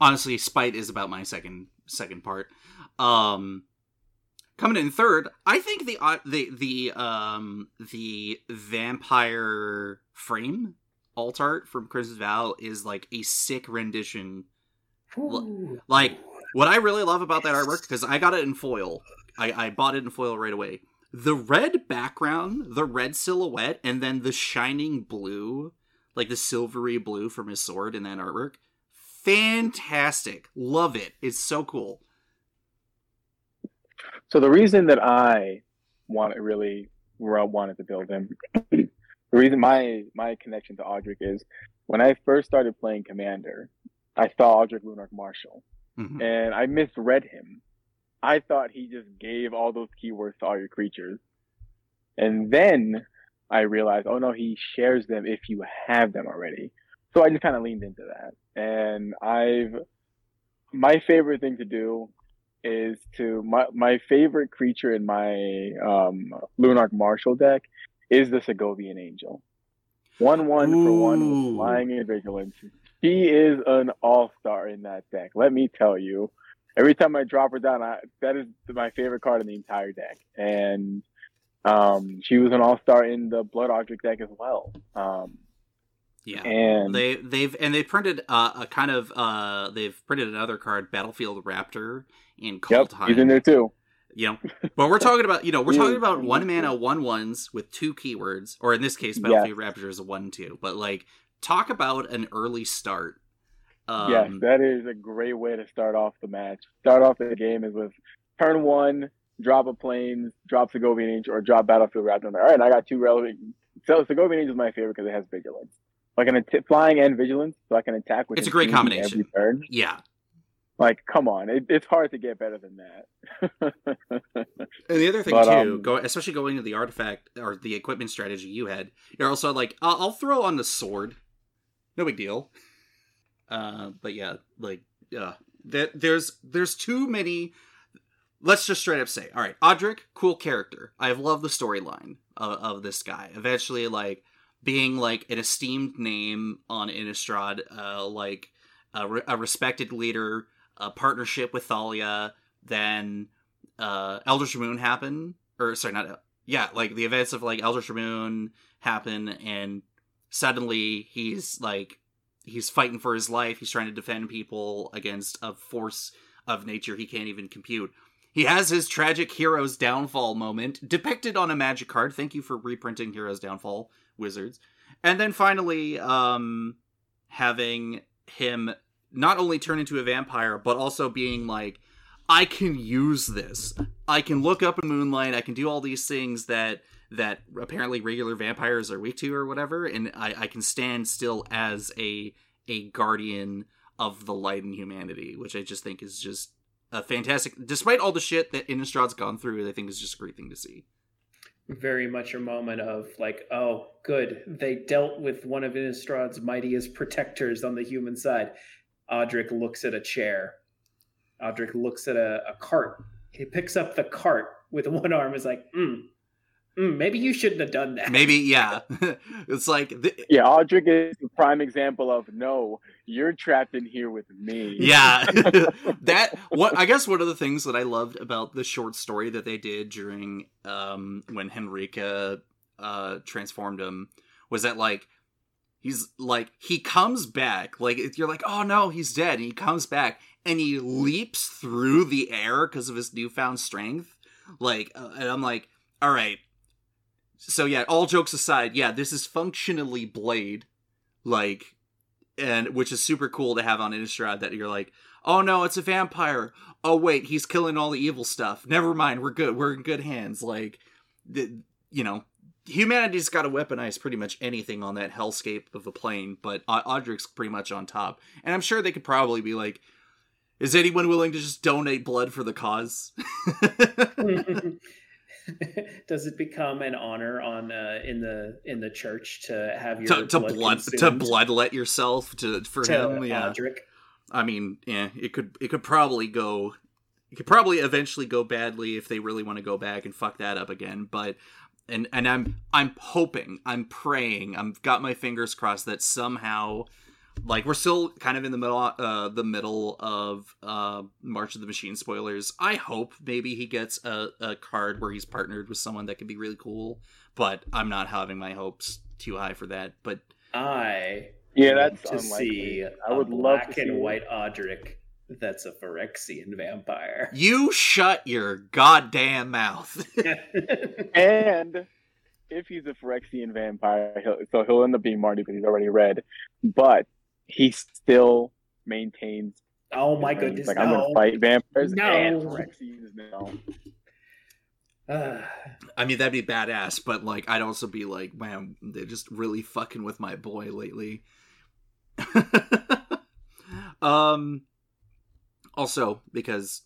honestly spite is about my second second part um coming in third i think the uh, the the um the vampire frame alt art from Crimson Vow is like a sick rendition. Ooh. Like what I really love about that artwork because I got it in foil. I, I bought it in foil right away. The red background, the red silhouette, and then the shining blue, like the silvery blue from his sword in that artwork. Fantastic. Love it. It's so cool. So the reason that I wanted really wanted to build him, the reason my my connection to Odric is when I first started playing Commander, I saw Odric Lunarch Marshal, Mhm. and I misread him. I thought he just gave all those keywords to all your creatures, and then I realized, oh no, he shares them if you have them already. So I just kind of leaned into that, and I've my favorite thing to do is to my my favorite creature in my um Lunarch Marshal deck is the Segovian Angel. One one for one Ooh. flying and vigilance. He is an all star in that deck. Let me tell you. Every time I drop her down, I, that is my favorite card in the entire deck. And um, she was an all star in the Blood Object deck as well. Um, Yeah. and They they've and they printed uh, a kind of uh they've printed another card Battlefield Raptor in Cold yep, he's in there too. You know, but we're talking about you know we're talking about one mana one ones with two keywords, or in this case, Battlefield Raptor is a one two. But like, talk about an early start. Um, yes, that is a great way to start off the match. Start off the game is with turn one, drop a plane, drop Segovian Angel, or drop Battlefield Raptor. All right, I got two relevant. So Segovian Angel is my favorite because it has vigilance. Like an att- flying and vigilance, so I can attack with. It's a great combination. Every turn. yeah. Like, come on, it, it's hard to get better than that. And the other thing But, too, um, go especially going to the artifact or the equipment strategy you had, you're also like, I'll, I'll throw on the sword, no big deal. Uh, but yeah, like, uh, there, there's there's too many. Let's just straight up say, all right, Odric, cool character. I have loved the storyline of, of this guy. Eventually, like being like an esteemed name on Innistrad, uh, like a, re- a respected leader, a partnership with Thalia, then uh Eldritch Moon happen or sorry not yeah like the events of like Eldritch Moon happen and suddenly he's like he's fighting for his life he's trying to defend people against a force of nature he can't even compute he has his tragic hero's downfall moment depicted on a magic card thank you for reprinting hero's downfall wizards and then finally um having him not only turn into a vampire but also being like I can use this. I can look up in moonlight. I can do all these things that that apparently regular vampires are weak to or whatever, and I, I can stand still as a a guardian of the light and humanity, which I just think is just a fantastic. Despite all the shit that Innistrad's gone through, I think is just a great thing to see. very much a moment of like, oh, good. They dealt with one of Innistrad's mightiest protectors on the human side. Odric looks at a chair. Odric looks at a, a cart. He picks up the cart with one arm. Is like, mm, mm, maybe you shouldn't have done that. Maybe, yeah. it's like th- yeah, Odric is the prime example of no, you're trapped in here with me. yeah that what i guess one of the things that i loved about the short story that they did during um when henrika uh transformed him was that like he's like he comes back like if you're like oh no he's dead and he comes back and he leaps through the air because of his newfound strength like uh, and i'm like all right so yeah all jokes aside yeah this is functionally blade like and which is super cool to have on Innistrad that you're like, oh no, it's a vampire. Oh wait, he's killing all the evil stuff. Never mind, we're good. We're in good hands. Like, the, you know, humanity's got to weaponize pretty much anything on that hellscape of a plane, but Au- Odric's pretty much on top. And I'm sure they could probably be like, is anyone willing to just donate blood for the cause? Does it become an honor on uh, in the in the church to have your to, to blood, blood to bloodlet yourself to for to him? Yeah. I mean, yeah, it could it could probably go it could probably eventually go badly if they really want to go back and fuck that up again, but and and I'm I'm hoping, I'm praying, I've got my fingers crossed that somehow like we're still kind of in the middle uh the middle of uh March of the Machine spoilers. I hope maybe he gets a, a card where he's partnered with someone that could be really cool, but I'm not having my hopes too high for that. But I Yeah, that's to unlikely. see I would a love black to and it. white Odric that's a Phyrexian vampire. You shut your goddamn mouth. And if he's a Phyrexian vampire, he'll, so he'll end up being Mardu because he's already red. But he still maintains. oh my his goodness, Like no. I'm gonna fight vampires No. and Phyrexians now. I mean, that'd be badass, but like, I'd also be like, man, they're just really fucking with my boy lately. um, also because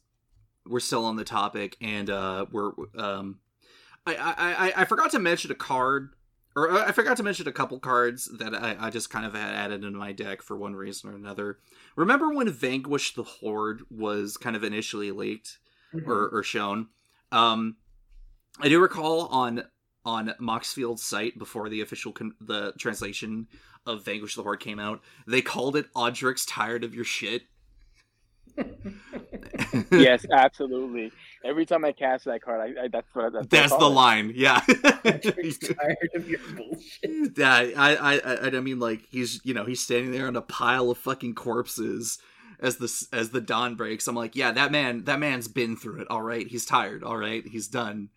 we're still on the topic, and uh, we're um, I I I, I forgot to mention a card. Or uh, I forgot to mention a couple cards that I, I just kind of had added into my deck for one reason or another. Remember when Vanquish the Horde was kind of initially leaked? or, or shown. Um, I do recall on on Moxfield's site before the official con- the translation of Vanquish the Horde came out, they called it Odric's tired of your shit. yes, absolutely. Every time I cast that card, I, I that's what that's, what I That's call the it. line, yeah. Odric's tired of your bullshit. yeah, I, I, I, I mean, like he's, you know, he's standing there on a pile of fucking corpses as the as the dawn breaks. I'm like, yeah, that man, that man's been through it. All right, he's tired. All right, he's done.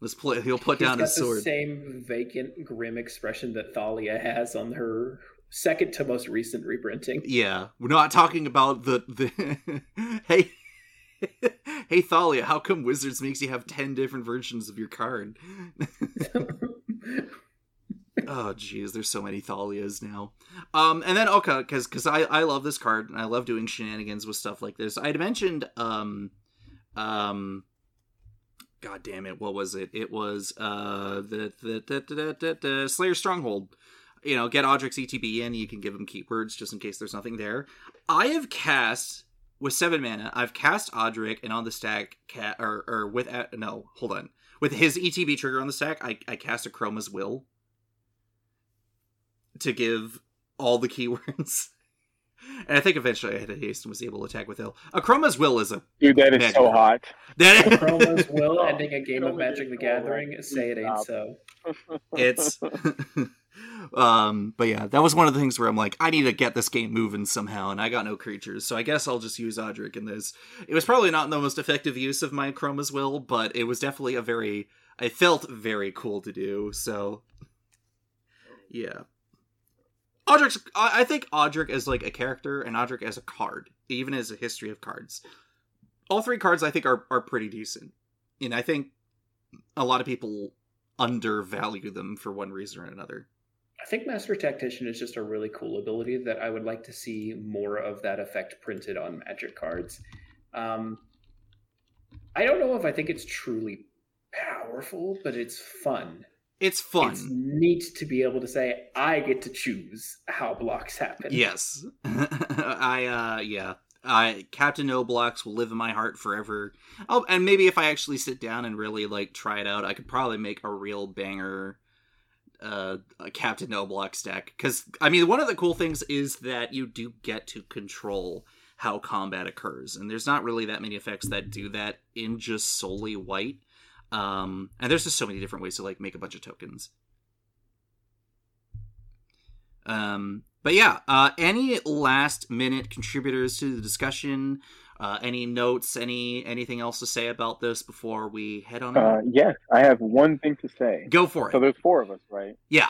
Let's play. He'll put He's down got his the sword. same vacant, grim expression that Thalia has on her second to most recent reprinting. Yeah, we're not talking about the the. hey, hey, Thalia, how come Wizards makes you have ten different versions of your card? oh, jeez, there's so many Thalias now. Um, and then okay, because because I I love this card and I love doing shenanigans with stuff like this. I'd mentioned um, um. God damn it! What was it? It was uh the the the, the, the, the Slayer Stronghold you know, get Odric's ETB in. You can give him keywords just in case there's nothing there. I have cast with seven mana. I've cast Odric, and on the stack, cat or or with uh, no, hold on, with his ETB trigger on the stack, I I cast Akroma's Will to give all the keywords. And I think eventually I had a haste and was able to attack with Ill. Akroma's Will is a Dude, that is so hot. that Chroma's will ending a game of only Magic the Gathering. Say it ain't so. it's um but yeah that was one of the things where i'm like i need to get this game moving somehow and i got no creatures. So i guess i'll just use Odric in this. It was probably not the most effective use of my chroma's will but it was definitely a very i felt very cool to do so yeah. Odric's i think Odric as like a character and Odric as a card even as a history of cards all three cards i think are, are pretty decent. And i think a lot of people undervalue them for one reason or another. I think Master Tactician is just a really cool ability that I would like to see more of that effect printed on Magic cards. Um, I don't know if I think it's truly powerful, but it's fun. It's fun. It's neat to be able to say, I get to choose how blocks happen. Yes. I uh yeah. I Captain No Blocks will live in my heart forever. Oh, and maybe if I actually sit down and really like try it out, I could probably make a real banger uh Captain No Blocks deck cuz I mean one of the cool things is that you do get to control how combat occurs and there's not really that many effects that do that in just solely white. Um and there's just so many different ways to like make a bunch of tokens. Um, but yeah, uh, any last minute contributors to the discussion? Uh, any notes? Any anything else to say about this before we head on? Uh, out? yes, I have one thing to say. Go for it. So there's four of us, right? Yeah.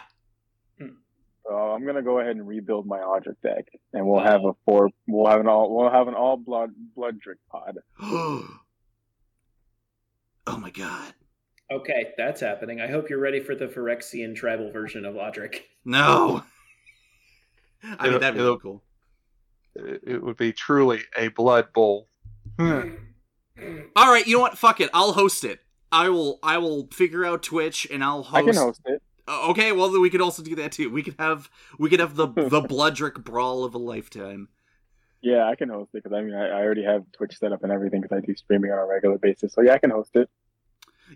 So I'm gonna go ahead and rebuild my Odric deck, and we'll have a four. We'll have an all. We'll have an all blood blood drink pod. oh my god! Okay, that's happening. I hope you're ready for the Phyrexian tribal version of Odric. No. I mean that'd be it'll- cool. It, it would be truly a blood bowl. All right, you know what? Fuck it. I'll host it. I will. I will figure out Twitch and I'll host. I can host it. Uh, okay, well then we could also do that too. We could have. We could have the the Bloodric brawl of a lifetime. Yeah, I can host it because I mean I, I already have Twitch set up and everything because I do streaming on a regular basis. So yeah, I can host it.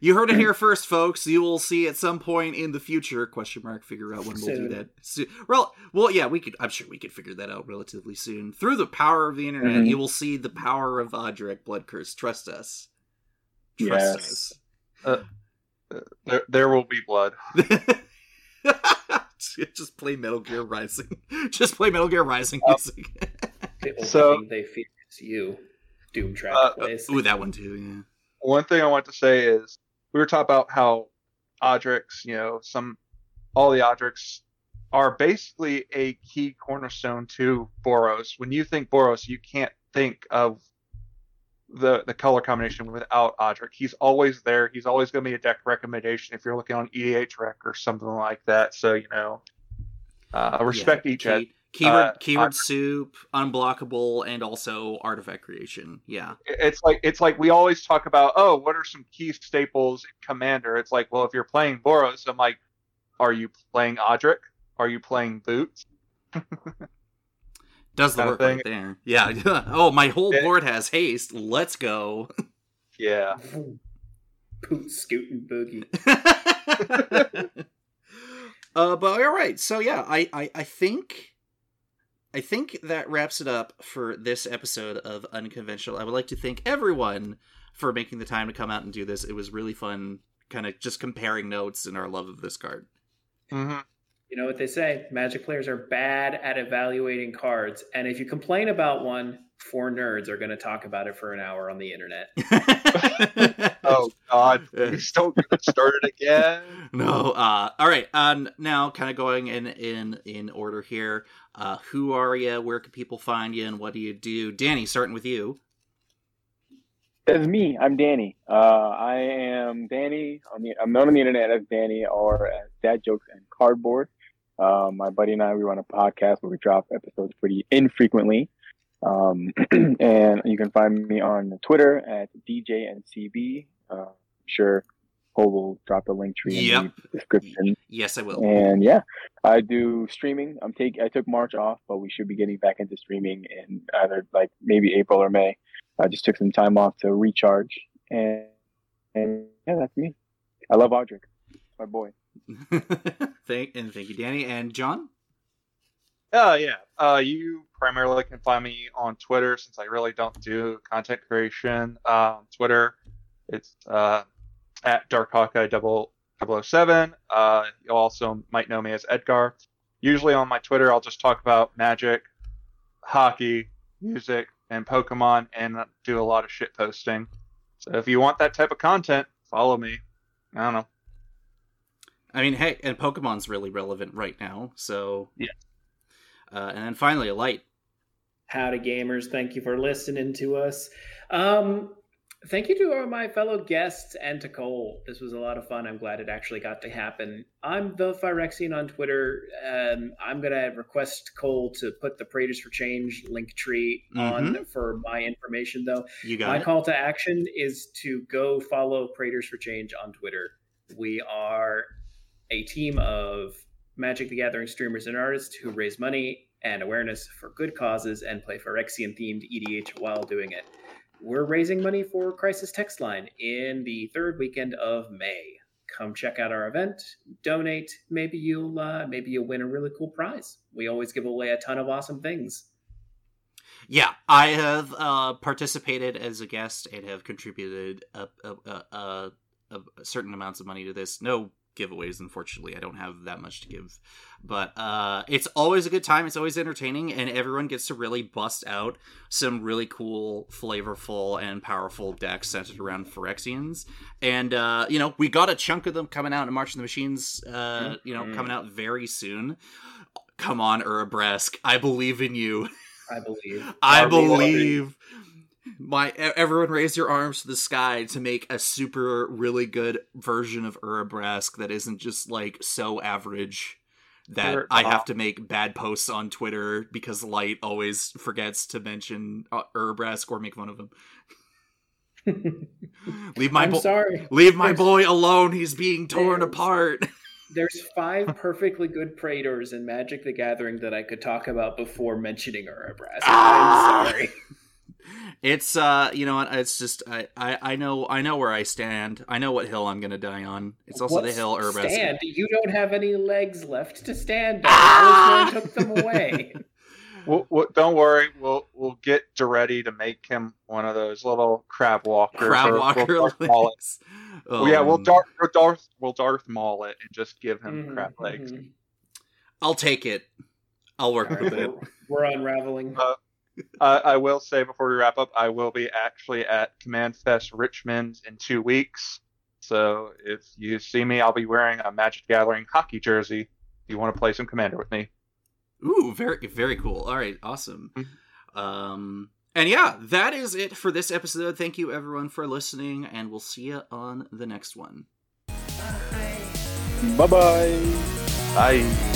You heard it here first, folks. You will see at some point in the future. Question mark. Figure out when we'll do that. So, well, well, yeah, we could. I'm sure we could figure that out relatively soon. Through the power of the internet, Mhm. you will see the power of Odric Blood Curse. Trust us. Trust Yes. There, there will be blood. us. Just play Metal Gear Rising. Just play Metal Gear Rising Uh, music. The only So- thing they fear is you. Doom track Uh. Ooh, that one too. Yeah. One thing I want to say is we were talking about how Odrix, you know, some all the Odrix are basically a key cornerstone to Boros. When you think Boros, you can't think of the the color combination without Odric. He's always there. He's always going to be a deck recommendation if you're looking on EDH Rec or something like that. So you know, uh, respect Yeah, each head. Keyword uh, keyword Odric. soup, unblockable, and also artifact creation. Yeah. It's like it's like we always talk about. Oh, what are some key staples in Commander? It's like, well, if you're playing Boros, I'm like, are you playing Odric? Are you playing Boots? Does the Kinda work right there. Yeah. oh, my whole Yeah. board has haste. Let's go. Yeah. boots scooting boogie. uh, but all right. So yeah, I, I I think I think that wraps it up for this episode of Unconventional. I would like to thank everyone for making the time to come out and do this. It was really fun, kind of just comparing notes and our love of this card. hmm You know what they say? Magic players are bad at evaluating cards, and if you complain about one, four nerds are going to talk about it for an hour on the internet. Oh God, Yeah. we still started again. No. Uh, all right. Um, now, kind of going in in in order here. Uh, who are you? Where can people find you? And what do you do? Danny, starting with you. It's me. I'm Danny. Uh, I am Danny. On the, I'm known on the internet as Danny or as Dad Jokes and Cardboard. Uh, my buddy and I, we run a podcast where we drop episodes pretty infrequently. Um, and you can find me on Twitter at DJNCB. Uh, I'm sure Cole will drop the link tree in the description. Yes, I will. And yeah, I do streaming. I'm take I took March off, but we should be getting back into streaming in either like maybe April or May. I just took some time off to recharge, and and yeah, that's me. I love Odric, my boy. thank and thank you, Danny and John. Oh yeah. Uh, you primarily can find me on Twitter since I really don't do content creation. Uh, on Twitter, it's uh, at Dark Hawkeye double 007. Uh, you also might know me as Edgar. Usually on my Twitter, I'll just talk about magic, hockey, music, and Pokemon, and do a lot of shit posting. So if you want that type of content, follow me. I don't know. I mean, hey, and Pokemon's really relevant right now. So Yeah. Uh, and then finally, a Lyght. Howdy, gamers. Thank you for listening to us. Um, thank you to all my fellow guests and to Cole. This was a lot of fun. I'm glad it actually got to happen. I'm the Phyrexian on Twitter. Um, I'm going to request Cole to put the Praetors for Change link tree on for my information, though. You got My it. call to action is to go follow Praetors for Change on Twitter. We are a team of Magic the Gathering streamers and artists who raise money and awareness for good causes and play Phyrexian themed EDH while doing it. We're raising money for Crisis Text Line in the third weekend of May. Come check out our event, donate. Maybe you'll uh, maybe you'll win a really cool prize. We always give away a ton of awesome things. Yeah, I have uh, participated as a guest and have contributed a, a, a, a, certain amounts of money to this. No giveaways, unfortunately. I don't have that much to give, but uh, it's always a good time. It's always entertaining, and everyone gets to really bust out some really cool, flavorful, and powerful decks centered around Phyrexians. And uh, you know, we got a chunk of them coming out in March of the Machines. Uh, you know, Mhm. coming out very soon. Come on, Urabrask, I believe in you. I believe. I Are we loving- believe. My everyone raise your arms to the sky to make a super really good version of Urabrask that isn't just like so average that Sure. I have to make bad posts on Twitter because Lyght always forgets to mention uh, Urabrask or make fun of him. Leave my I'm bo- sorry. leave my There's- boy alone. He's being torn apart. There's five perfectly good Praetors in Magic the Gathering that I could talk about before mentioning Urabrask. Ah! I'm sorry. It's uh, you know? It's just I, I I know I know where I stand. I know what hill I'm gonna die on. It's also the hill Urabrask. Stand. You don't have any legs left to stand on. Ah! Took them away. We'll, we'll, don't worry, we'll we'll get Duretti to make him one of those little crab walkers. Crab or walker We'll Darth Maul it. legs. Well, yeah, we'll Um, Darth we'll Darth we'll Darth Maul it and just give him Mhm, crab legs. I'll take it. I'll work All with right, it. we're, we're unraveling. Uh, Uh, I will say before we wrap up, I will be actually at CommandFest Richmond in two weeks. So if you see me, I'll be wearing a Magic Gathering hockey jersey. If you want to play some Commander with me. Ooh, very very cool. All right, awesome. Mhm. Um and yeah, that is it for this episode. Thank you everyone for listening and we'll see you on the next one. Bye bye. Bye.